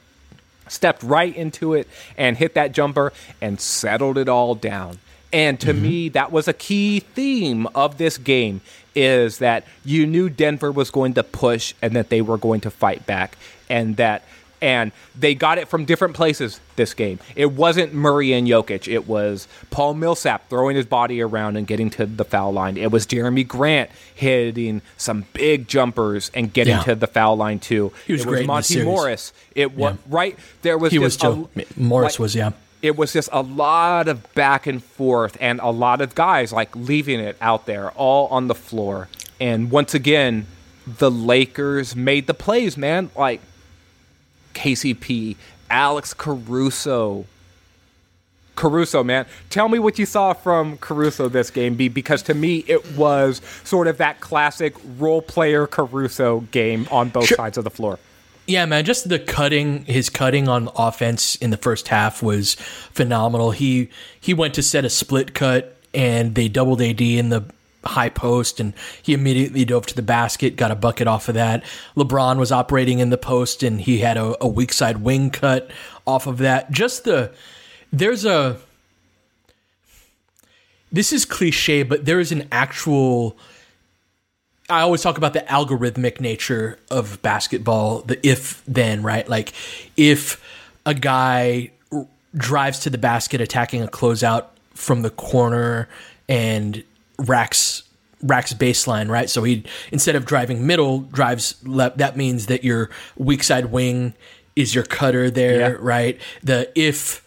Stepped right into it and hit that jumper and settled it all down. And to me, that was a key theme of this game is that you knew Denver was going to push and that they were going to fight back and that and they got it from different places this game. It wasn't Murray and Jokic. It was Paul Millsap throwing his body around and getting to the foul line. It was Jerami Grant hitting some big jumpers and getting Yeah. to the foul line too. He was it great was Monte. Morris. It was Yeah. right there was He was a- Morris like- was, yeah. it was just a lot of back and forth and a lot of guys like leaving it out there all on the floor. And once again, the Lakers made the plays, man. Like KCP, Alex Caruso. Caruso, man. Tell me what you saw from Caruso this game, B, because to me it was sort of that classic role player Caruso game on both Sure. sides of the floor. Yeah, man, just the cutting, his cutting on offense in the first half was phenomenal. He he went to set a split cut and they doubled AD in the high post and he immediately dove to the basket, got a bucket off of that. LeBron was operating in the post and he had a, a weak side wing cut off of that. Just the there's a this is cliche, but there is an actual I always talk about the algorithmic nature of basketball, the if then, right? Like if a guy drives to the basket attacking a closeout from the corner and racks racks baseline, right? So he instead of driving middle, drives left. That means that your weak side wing is your cutter there, Yeah. right? The if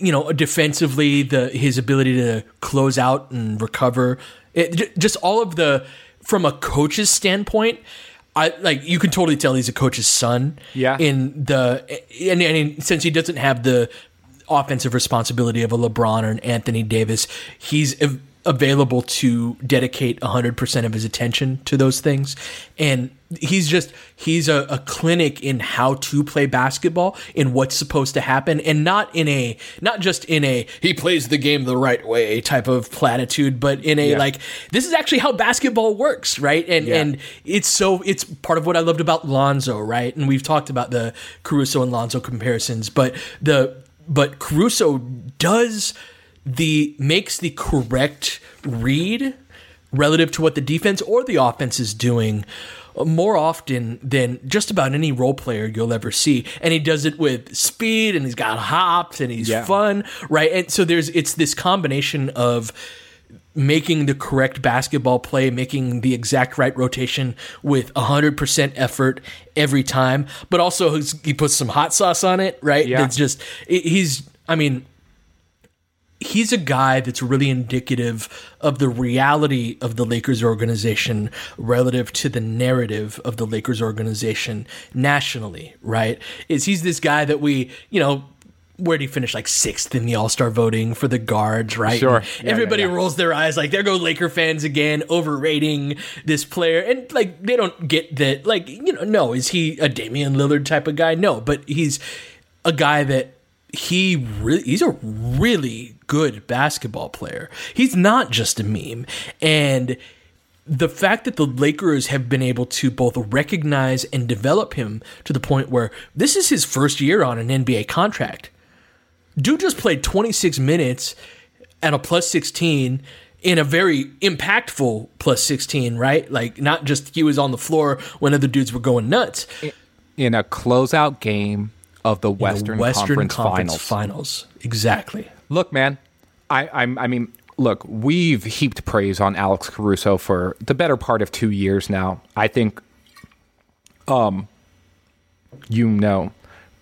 you know, defensively, the his ability to close out and recover, it, just all of the from a coach's standpoint. I like you can totally tell he's a coach's son. Yeah. In the and, and since he doesn't have the offensive responsibility of a LeBron or an Anthony Davis, he's available to dedicate 100% of his attention to those things. And he's just, he's a, a clinic in how to play basketball, in what's supposed to happen, and not in a, not just in a, he plays the game the right way type of platitude, but in a Yeah. like, this is actually how basketball works, right? And, Yeah. and it's so, it's part of what I loved about Lonzo, right? And we've talked about the Caruso and Lonzo comparisons, but the, but Caruso does the makes the correct read relative to what the defense or the offense is doing more often than just about any role player you'll ever see and he does it with speed and he's got hops and he's Yeah. fun right and so there's it's this combination of making the correct basketball play, making the exact right rotation with 100% effort every time, but also he puts some hot sauce on it, right? Yeah. It's just, he's, I mean, he's a guy that's really indicative of the reality of the Lakers organization relative to the narrative of the Lakers organization nationally, right? Is he's this guy that we, you know, where did he finish like sixth in the All Star voting for the guards, right? Sure. Yeah, everybody yeah, yeah. rolls their eyes like there go Laker fans again, overrating this player, and like they don't get that. Like you know, no, is he a Damian Lillard type of guy? No, but he's a guy that he really he's a really good basketball player. He's not just a meme, and the fact that the Lakers have been able to both recognize and develop him to the point where this is his first year on an NBA contract. Dude just played 26 minutes at a plus 16 in a very impactful plus 16, right? Like, not just he was on the floor when other dudes were going nuts. in a closeout game of the Western, the Western Conference, Conference Finals. Finals. Exactly. Look, man, I, I'm, I mean, look, we've heaped praise on Alex Caruso for the better part of two years now. I think, um, you know,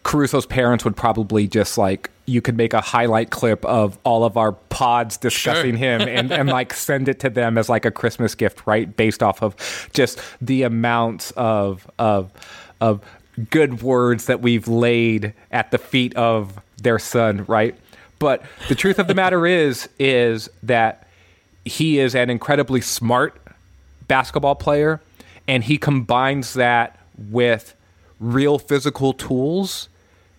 Caruso's parents would probably just like you could make a highlight clip of all of our pods discussing him and, and like send it to them as like a Christmas gift, right? Based off of just the amounts of of of good words that we've laid at the feet of their son, right? But the truth of the matter is is that he is an incredibly smart basketball player and he combines that with real physical tools,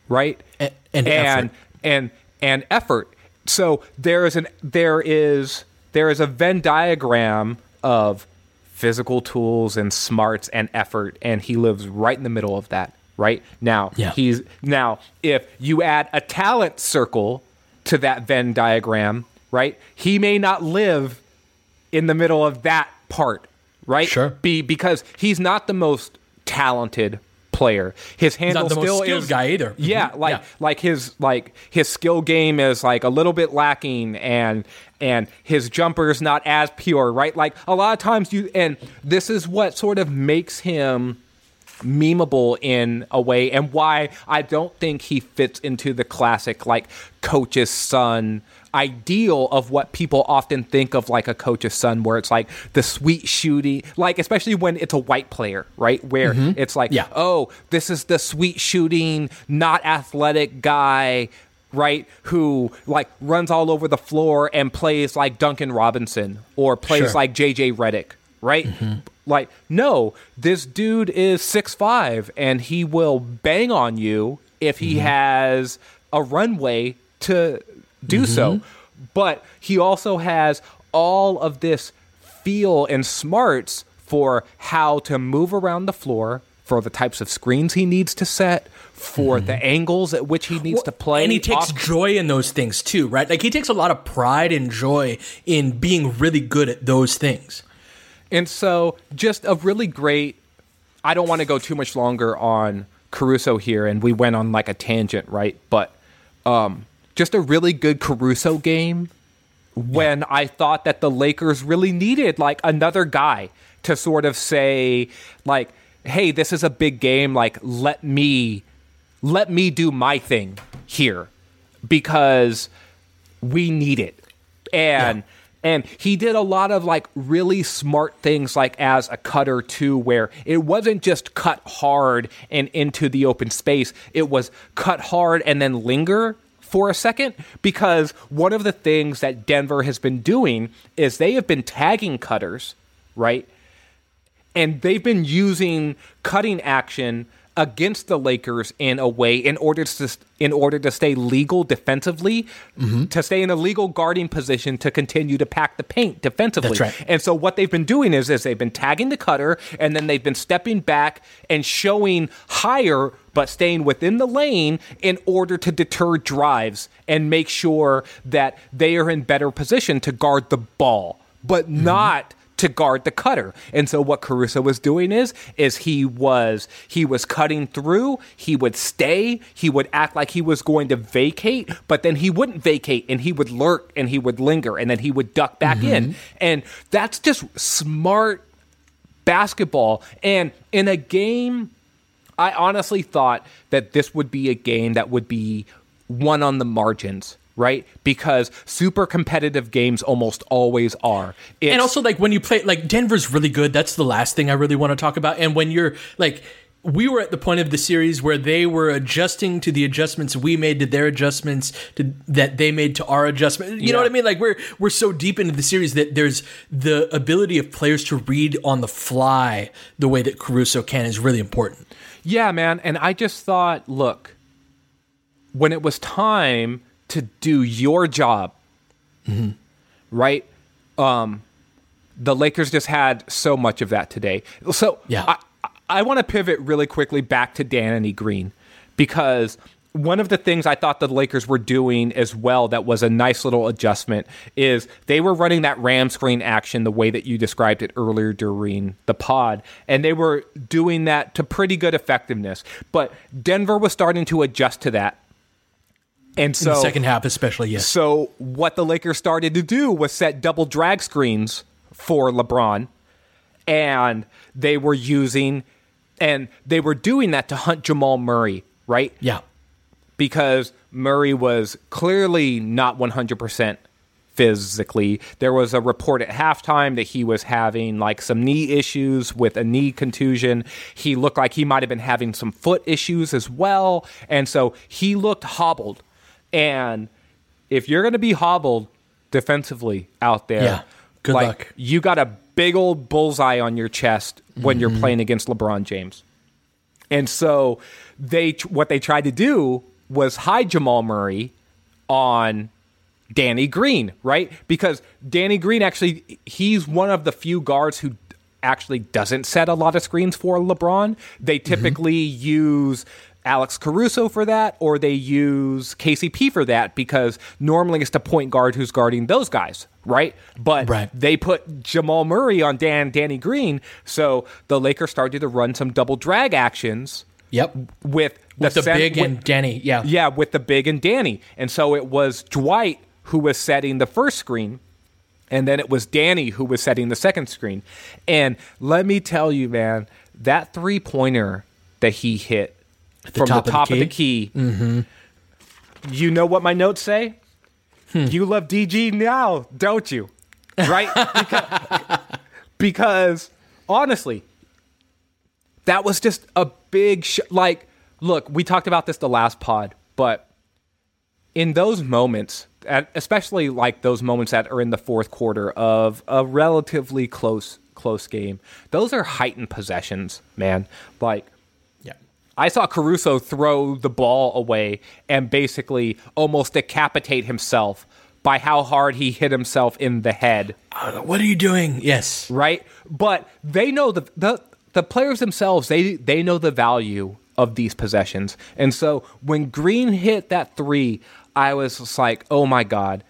right? And, and, and effort. and and effort. So there is an there is there is a Venn diagram of physical tools and smarts and effort, and he lives right in the middle of that. Right now, Yeah. he's now if you add a talent circle to that Venn diagram, right? He may not live in the middle of that part, right? Sure. Be because he's not the most talented player. His handle not the most still skilled is guy either. Yeah, Mhm. like Yeah. like his like his skill game is like a little bit lacking and and his jumper is not as pure, right? Like a lot of times you and this is what sort of makes him memeable in a way and why I don't think he fits into the classic like coach's son ideal of what people often think of like a coach's son where it's like the sweet shooting like especially when it's a white player right? Where mm-hmm. it's like Yeah. oh this is the sweet shooting not athletic guy right? Who like runs all over the floor and plays like Duncan Robinson or plays Sure. like JJ Redick right? Mm-hmm. Like no this dude is six five and he will bang on you if he mm-hmm. has a runway to do so but he also has all of this feel and smarts for how to move around the floor for the types of screens he needs to set for the angles at which he needs to play And he takes off- joy in those things too, right? Like he takes a lot of pride and joy in being really good at those things. And so, just a really great. I don't want to go too much longer on Caruso here, and we went on like a tangent, right? But um, just a really good Caruso game when I thought that the Lakers really needed like another guy to sort of say, like, hey, this is a big game. Like, let me let me do my thing here because we need it. And and he did a lot of like really smart things like as a cutter too where it wasn't just cut hard and into the open space. It was cut hard and then linger for a second because one of the things that Denver has been doing is they have been tagging cutters, right? and they've been using cutting action against the Lakers in a way in order to in order to stay legal defensively, mm-hmm. to stay in a legal guarding position to continue to pack the paint defensively. That's right. And so what they've been doing is is they've been tagging the cutter and then they've been stepping back and showing higher but staying within the lane in order to deter drives and make sure that they are in better position to guard the ball, but mm-hmm. not to guard the cutter. And so what Caruso was doing is is he was he was cutting through, he would stay, he would act like he was going to vacate, but then he wouldn't vacate and he would lurk and he would linger and then he would duck back in. Mm-hmm. And that's just smart basketball. And in a game I honestly thought that this would be a game that would be one on the margins, right? Because super competitive games almost always are. It's, and also like when you play like Denver's really good. That's the last thing I really want to talk about. And when you're like we were at the point of the series where they were adjusting to the adjustments we made to their adjustments to that they made to our adjustment. You know what I mean? Like we're we're so deep into the series that there's the ability of players to read on the fly the way that Caruso can is really important. Yeah, man. And I just thought, look, when it was time to do your job, right? Um, the Lakers just had so much of that today. So Yeah. I, I want to pivot really quickly back to Danny Green because one of the things I thought the Lakers were doing as well that was a nice little adjustment is they were running that ram screen action the way that you described it earlier during the pod, and they were doing that to pretty good effectiveness. But Denver was starting to adjust to that. And so In the second half, especially, yes. so what the Lakers started to do was set double drag screens for LeBron, and they were using, and they were doing that to hunt Jamal Murray, right? Yeah. Because Murray was clearly not 100% physically. There was a report at halftime that he was having like some knee issues with a knee contusion. He looked like he might have been having some foot issues as well. And so he looked hobbled. And if you're going to be hobbled defensively out there, Yeah. Good like, luck. You got a big old bullseye on your chest when you're mm-hmm. playing against LeBron James. And so they what they tried to do was hide Jamal Murray on Danny Green, right? Because Danny Green actually he's one of the few guards who actually doesn't set a lot of screens for LeBron. They mm-hmm. typically use Alex Caruso for that or they use KCP for that because normally it's the point guard who's guarding those guys, right? But Right. they put Jamal Murray on Dan Danny Green, so the Lakers started to run some double drag actions Yep. with With the cent- big with- and Danny. Yeah. yeah, with the big and Danny. And so it was Dwight who was setting the first screen, and then it was Danny who was setting the second screen. And let me tell you, man, that three pointer that he hit the from top the of the top of the key? key, you know what my notes say? Hmm. You love DG now, don't you? Right? because, because honestly, that was just a big sh- like look we talked about this the last pod but in those moments especially like those moments that are in the fourth quarter of a relatively close close game those are heightened possessions man like. I saw Caruso throw the ball away and basically almost decapitate himself by how hard he hit himself in the head Uh, what are you doing? Yes. right? But they know the the the players themselves. They they know the value of these possessions, and so when Green hit that three, I was just like, oh my god.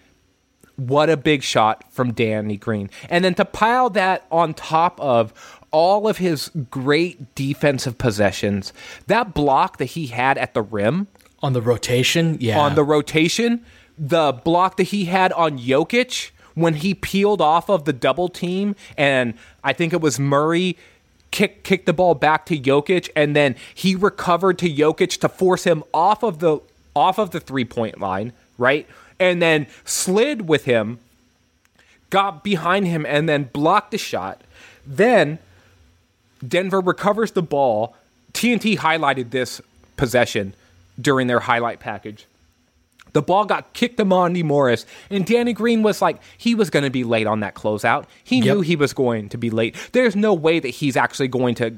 What a big shot from Danny Green. And then to pile that on top of all of his great defensive possessions, that block that he had at the rim, On the rotation. Yeah. on the rotation, the block that he had on Jokic when he peeled off of the double team, and I think it was Murray kick kicked the ball back to Jokic, and then he recovered to Jokic to force him off of the off of the three point line, right? And then slid with him, got behind him, and then blocked the shot. Then Denver recovers the ball. TNT highlighted this possession during their highlight package. The ball got kicked to Monte Morris, and Danny Green was like, he was going to be late on that closeout. He knew he was going to be late. There's no way that he's actually going to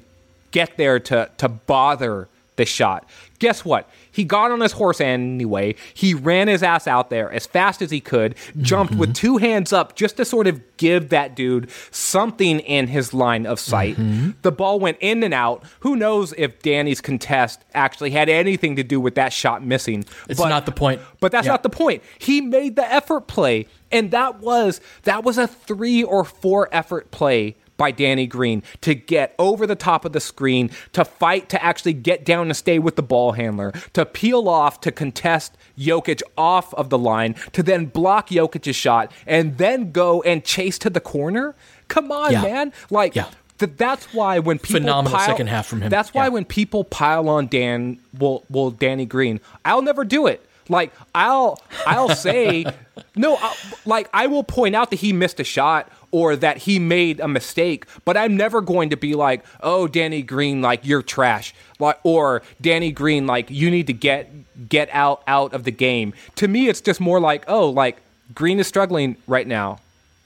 get there to, to bother the shot. Guess what? He got on his horse anyway. He ran his ass out there as fast as he could, jumped with two hands up just to sort of give that dude something in his line of sight. Mm-hmm. The ball went in and out. Who knows if Danny's contest actually had anything to do with that shot missing? It's not the point. But that's Yeah. not the point. He made the effort play, and that was that was a three or four effort play by Danny Green to get over the top of the screen, to fight to actually get down and stay with the ball handler, to peel off to contest Jokic off of the line, to then block Jokic's shot, and then go and chase to the corner. Come on, Yeah. man! Like Yeah. th- that's why when people Phenomenal pile- second half from him. That's why Yeah. when people pile on Dan, well, well, Danny Green, I'll never do it. Like I'll, I'll say, no, i like I will point out that he missed a shot, or that he made a mistake, but I'm never going to be like, "Oh, Danny Green, like you're trash." Like or Danny Green, like you need to get get out out of the game. To me, it's just more like, "Oh, like Green is struggling right now."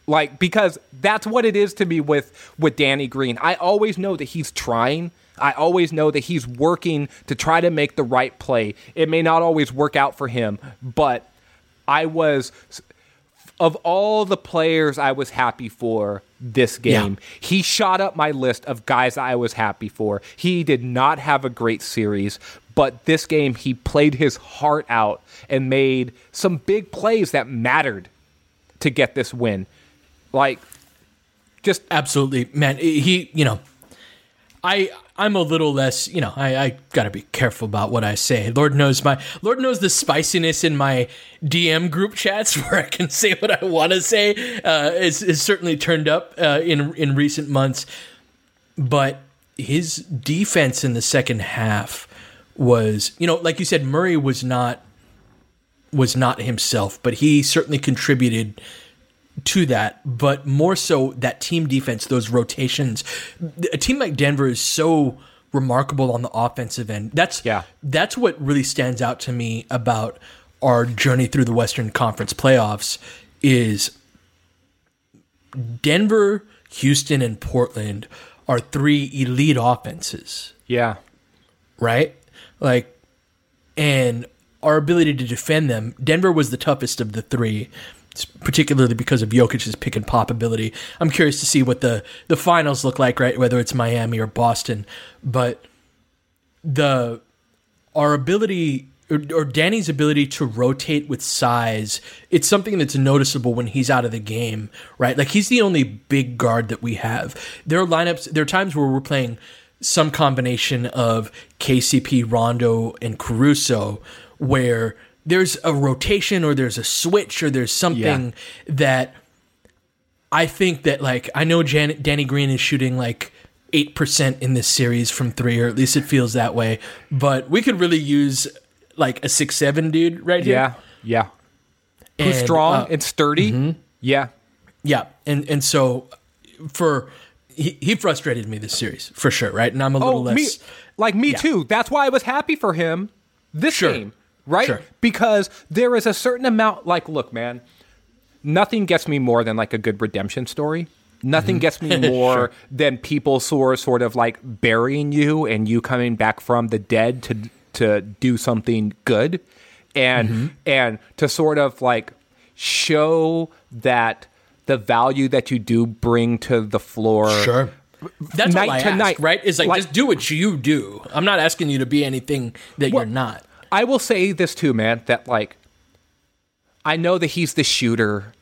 Like because that's what it is to me with with Danny Green. I always know that he's trying. I always know that he's working to try to make the right play. It may not always work out for him, but I was of all the players I was happy for this game, yeah. he shot up my list of guys I was happy for. He did not have a great series, but this game he played his heart out and made some big plays that mattered to get this win. Like just absolutely, man. He, you know, I I'm a little less, you know, I, I gotta be careful about what I say. Lord knows my Lord knows the spiciness in my DM group chats where I can say what I want to say uh, is, is certainly turned up uh, in in recent months. But his defense in the second half was, you know, like you said, Murray was not was not himself, but he certainly contributed to that, but more so that team defense, those rotations. A team like Denver is so remarkable on the offensive end. That's yeah. That's what really stands out to me about our journey through the Western Conference playoffs is Denver, Houston, and Portland are three elite offenses. Yeah. Right? Like and our ability to defend them, Denver was the toughest of the three particularly because of Jokic's pick and pop ability. I'm curious to see what the the finals look like, right? Whether it's Miami or Boston, but the our ability or, or, Danny's ability to rotate with size, it's something that's noticeable when he's out of the game, right? Like he's the only big guard that we have. There are lineups, there are times where we're playing some combination of KCP, Rondo, and Caruso, where there's a rotation or there's a switch or there's something yeah. that I think that like I know Jan- Danny Green is shooting like eight percent in this series from three, or at least it feels that way. But we could really use like a six seven dude right here. Yeah, yeah. Who's strong uh, and sturdy. Mm-hmm. Yeah, yeah. And and so for he, he frustrated me this series for sure, right? And I'm a little oh, less me, like me yeah. too. That's why I was happy for him this sure. game right? Sure. Because there is a certain amount, like, look, man, nothing gets me more than like a good redemption story. Nothing mm-hmm. gets me more sure. than people sort sort of like burying you and you coming back from the dead to to do something good, and mm-hmm. and to sort of like show that the value that you do bring to the floor. Sure. That's night all I to ask, night, right? Is like, like, just do what you do. I'm not asking you to be anything that well, you're not. I will say this too, man, that like I know that he's the shooter,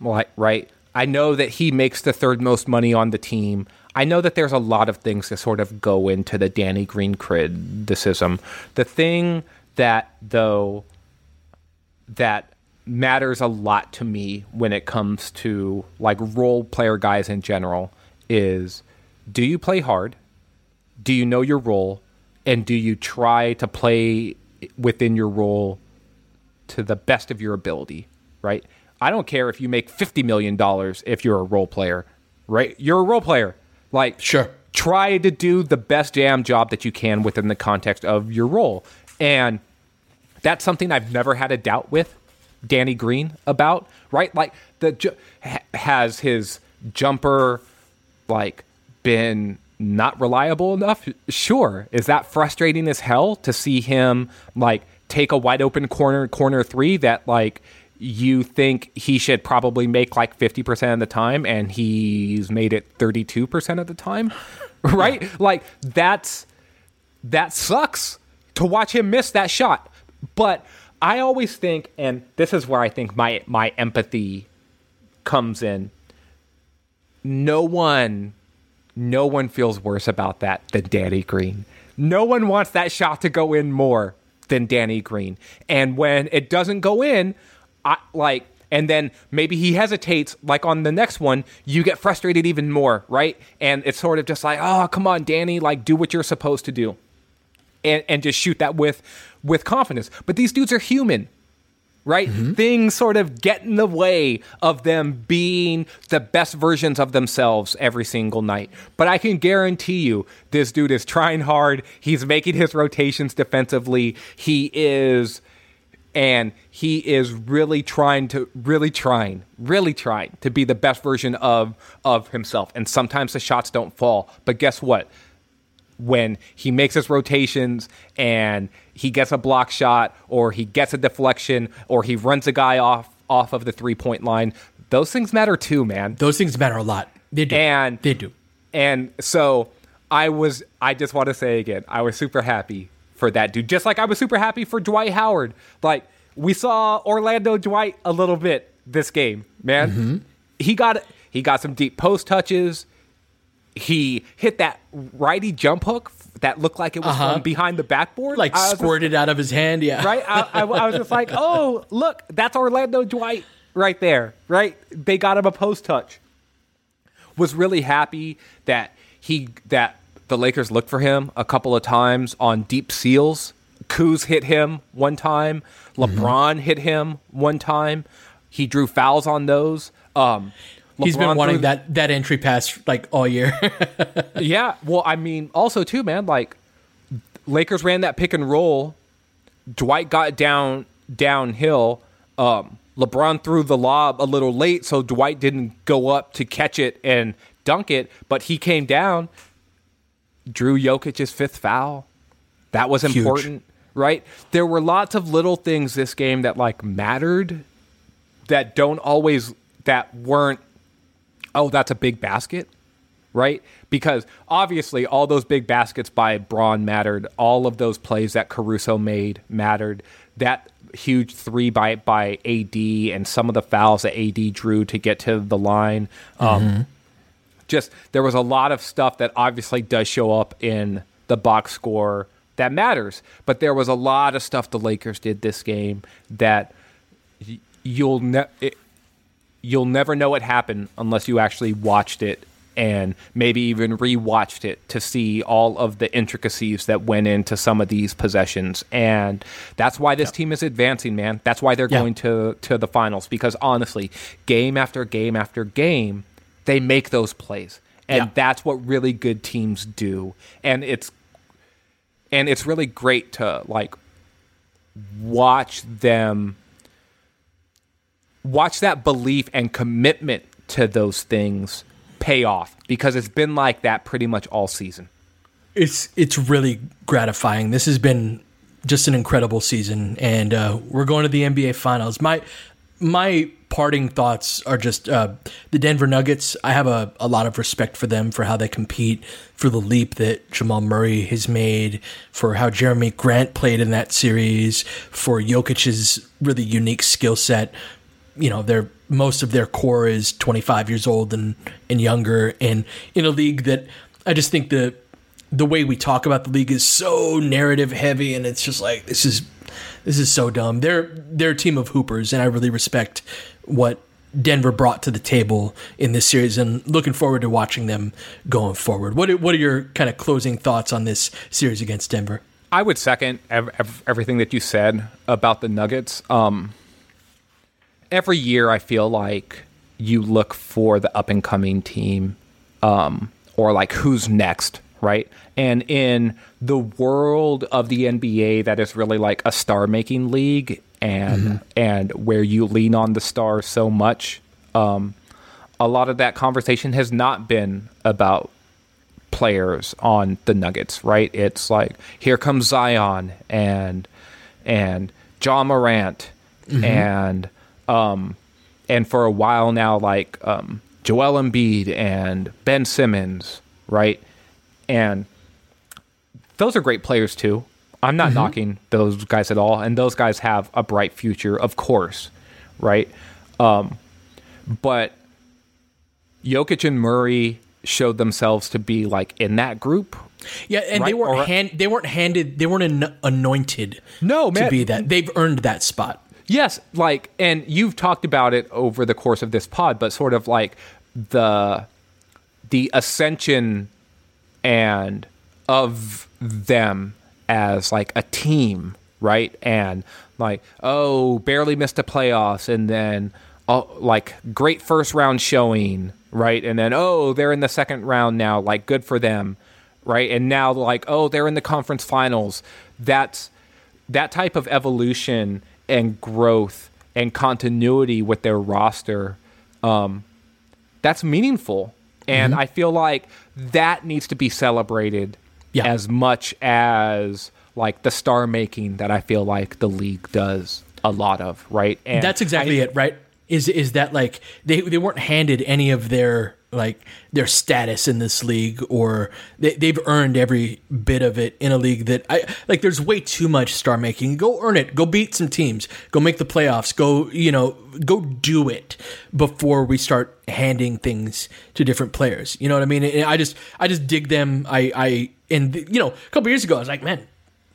right? I know that he makes the third most money on the team. I know that there's a lot of things that sort of go into the Danny Green criticism. The thing that though that matters a lot to me when it comes to like role player guys in general is do you play hard? Do you know your role? And do you try to play within your role to the best of your ability, right? I don't care if you make $50 million if you're a role player, right? You're a role player. Like, sure. Try to do the best damn job that you can within the context of your role. And that's something I've never had a doubt with Danny Green about, right? Like, the has his jumper like been not reliable enough? Sure. Is that frustrating as hell to see him like take a wide open corner corner 3 that like you think he should probably make like 50% of the time and he's made it 32% of the time? right? Yeah. Like that's that sucks to watch him miss that shot. But I always think and this is where I think my my empathy comes in. No one no one feels worse about that than Danny Green. No one wants that shot to go in more than Danny Green. And when it doesn't go in, I like and then maybe he hesitates like on the next one you get frustrated even more right and it's sort of just like oh come on danny like do what you're supposed to do and and just shoot that with with confidence but these dudes are human right? Mm-hmm. Things sort of get in the way of them being the best versions of themselves every single night. But I can guarantee you, this dude is trying hard. He's making his rotations defensively. He is, and he is really trying to, really trying, really trying to be the best version of of himself. And sometimes the shots don't fall. But guess what? when he makes his rotations and he gets a block shot or he gets a deflection or he runs a guy off off of the three point line, those things matter too, man. Those things matter a lot. They do. And they do. And so I was I just want to say again, I was super happy for that dude. Just like I was super happy for Dwight Howard. Like we saw Orlando Dwight a little bit this game, man. Mm-hmm. He got he got some deep post touches he hit that righty jump hook that looked like it was Uh-huh. from behind the backboard. Like squirted out of his hand. Yeah. right? I, I, I was just like, oh, look, that's Orlando Dwight right there, right? They got him a post touch. Was really happy that he that the Lakers looked for him a couple of times on deep seals. Kuz hit him one time. LeBron hit him one time. He drew fouls on those. Um, He's been wanting that that entry pass like all year. yeah. Well, I mean, also too, man. Like, Lakers ran that pick and roll. Dwight got down downhill. Um, LeBron threw the lob a little late, so Dwight didn't go up to catch it and dunk it. But he came down, drew Jokic's fifth foul. That was Huge. important, right? There were lots of little things this game that like mattered that don't always that weren't. Oh, that's a big basket right? Because obviously, all those big baskets by Bron mattered. All of those plays that Caruso made mattered. That huge three by by AD and some of the fouls that AD drew to get to the line. Um, Just there was a lot of stuff that obviously does show up in the box score that matters. But there was a lot of stuff the Lakers did this game that y- you'll ne- it, you'll never know what happened unless you actually watched it and maybe even rewatched it to see all of the intricacies that went into some of these possessions. And that's why this team is advancing, man. That's why they're Yeah. going to to the finals because honestly, game after game after game, they make those plays. And Yeah. that's what really good teams do. And it's and it's really great to like watch them watch that belief and commitment to those things pay off because it's been like that pretty much all season. it's it's really gratifying. This has been just an incredible season, and uh, we're going to the NBA Finals. My my parting thoughts are just uh, the Denver Nuggets. I have a, a lot of respect for them for how they compete, for the leap that Jamal Murray has made, for how Jerami Grant played in that series, for Jokic's really unique skill set. You know, their most of their core is 25 years old and and younger, and in a league that I just think the the way we talk about the league is so narrative heavy and it's just like this is this is so dumb. They're they're a team of hoopers and I really respect what Denver brought to the table in this series and looking forward to watching them going forward. What are, what are your kind of closing thoughts on this series against Denver? I would second ev- ev- everything that you said about the Nuggets. Um, every year, I feel like you look for the up and coming team, um, or like who's next, right? And in the world of the NBA, that is really like a star making league, and and where you lean on the stars so much. Um, a lot of that conversation has not been about players on the Nuggets, right? It's like here comes Zion and and Ja Morant and um and for a while now like um Joel Embiid and Ben Simmons, right? And those are great players too. I'm not knocking those guys at all, and those guys have a bright future, of course, right? Um, but Jokic and Murray showed themselves to be like in that group. Yeah, and they weren't or- hand, they weren't handed they weren't an- anointed No, man. to be that. They've earned that spot. Yes, like, and you've talked about it over the course of this pod, but sort of like the the ascension and of them as like a team right? And like, oh, barely missed the playoffs, and then oh, like great first round showing, right? And then oh, they're in the second round now, like good for them, right? And now like oh, they're in the conference finals. That's that type of evolution and growth and continuity with their roster. Um, that's meaningful, and Mm-hmm. I feel like that needs to be celebrated Yeah. as much as like the star making that I feel like the league does a lot of, right? And That's exactly I- it, right? Is is that like they they weren't handed any of their like their status in this league, or they, they've earned every bit of it in a league that I like. There's way too much star making. Go earn it. Go beat some teams. Go make the playoffs. Go you know go do it before we start handing things to different players. You know what I mean? And I just I just dig them. I I and you know a couple years ago I was like man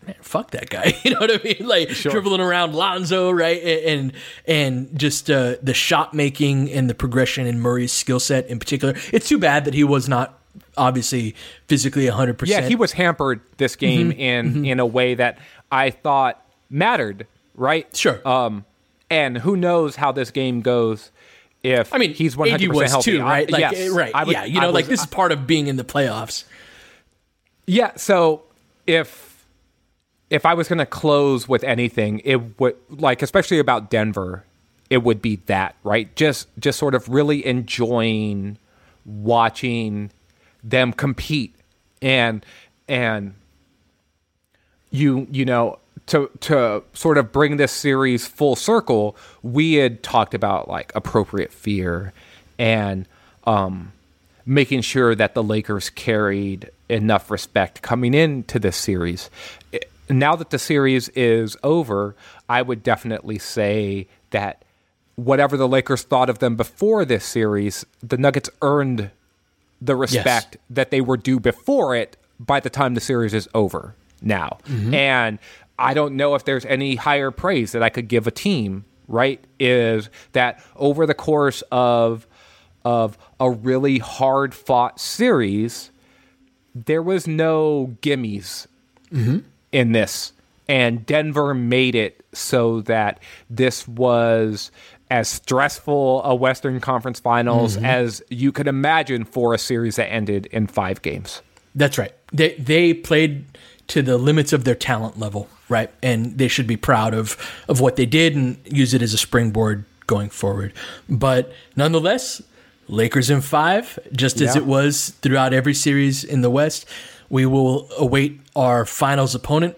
man, fuck that guy. You know what I mean? Like dribbling around Lonzo, right? And and just uh, the shot making and the progression in Murray's skill set in particular. It's too bad that he was not obviously physically 100%. Yeah, he was hampered this game Mm-hmm. in in a way that I thought mattered, right? Sure. Um, and who knows how this game goes if I mean, he's one hundred AD was healthy, too, right? I- Like, yes, right. I would- yeah, you I know, like was- this is part of being in the playoffs. Yeah, so if if I was going to close with anything, it would like especially about Denver, it would be that, right? Just just sort of really enjoying watching them compete and and you you know to to sort of bring this series full circle, we had talked about like appropriate fear and um making sure that the Lakers carried enough respect coming into this series. I- Now that the series is over, I would definitely say that whatever the Lakers thought of them before this series, the Nuggets earned the respect that they were due before it by the time the series is over now. Mm-hmm. And I don't know if there's any higher praise that I could give a team, right? Is that over the course of of a really hard fought series, there was no gimmies mm-hmm. In this. And Denver made it so that this was as stressful a Western Conference Finals mm-hmm. as you could imagine for a series that ended in five games. That's right. They they played to the limits of their talent level, right? And they should be proud of of what they did and use it as a springboard going forward. But nonetheless, Lakers in 5, just as Yeah. it was throughout every series in the West. We will await our finals opponent.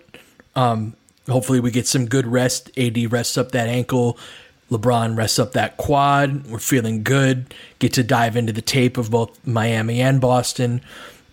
Um, hopefully we get some good rest. AD rests up that ankle. LeBron rests up that quad. We're feeling good. Get to dive into the tape of both Miami and Boston.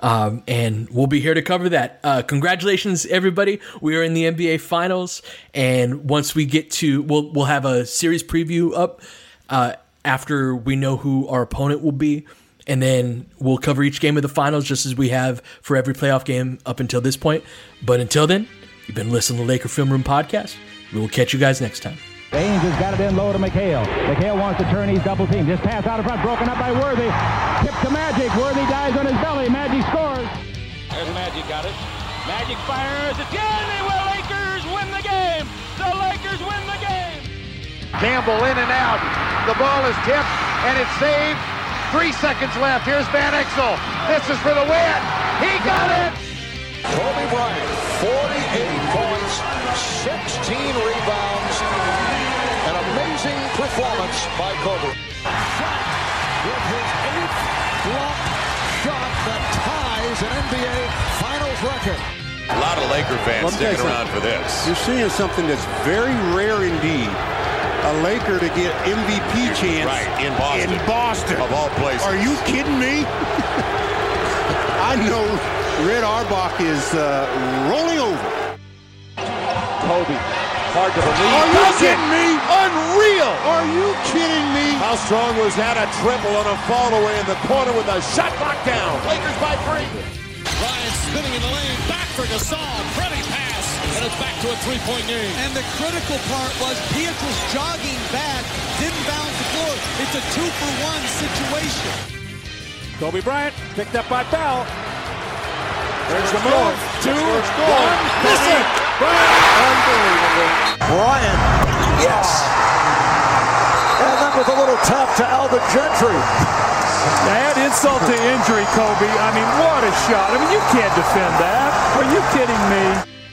Um, and we'll be here to cover that. Uh, congratulations, everybody! We are in the NBA Finals, and once we get to, we'll we'll have a series preview up uh, after we know who our opponent will be, and then we'll cover each game of the finals just as we have for every playoff game up until this point. But until then, you've been listening to the Laker Film Room podcast. We will catch you guys next time. Baines has got it in low to McHale. McHale wants to turn. He's double teamed. This pass out in front, broken up by Worthy. Tip to Magic. Worthy dies on his belly. Magic scores. There's Magic got it. Magic fires. It's good. They will. Lakers win the game. The Lakers win the game. Campbell in and out. The ball is tipped and it's saved. Three seconds left. Here's Van Exel. This is for the win. He got it. Kobe Bryant, 48 points, 16 rebounds, an amazing performance by Kobe. With his eighth block shot that ties an NBA Finals record. A lot of Laker fans Let me tell you sticking around something. for this. You're seeing something that's very rare indeed. A Laker to get MVP chance Right, in Boston. In Boston. Of all places. Are you kidding me? I know Red Auerbach is uh, rolling over. Kobe. Hard to believe. Are you kidding me? Unreal. Are you kidding me? How strong was that? A triple on a fall away in the corner with a shot knocked down. Lakers by three. Bryant spinning in the lane, back for Gasol, pretty pass, and it's back to a three-point game. And the critical part was Pietrus jogging back, didn't bounce the floor. It's a two-for-one situation. Kobe Bryant picked up by Bell. There's the move. Two, Score. one, miss it. Unbelievable. Bryant, yes. And then with a little tap to Alvin Gentry. Add insult to injury, Kobe. I mean, what a shot. I mean, you can't defend that. Are you kidding me?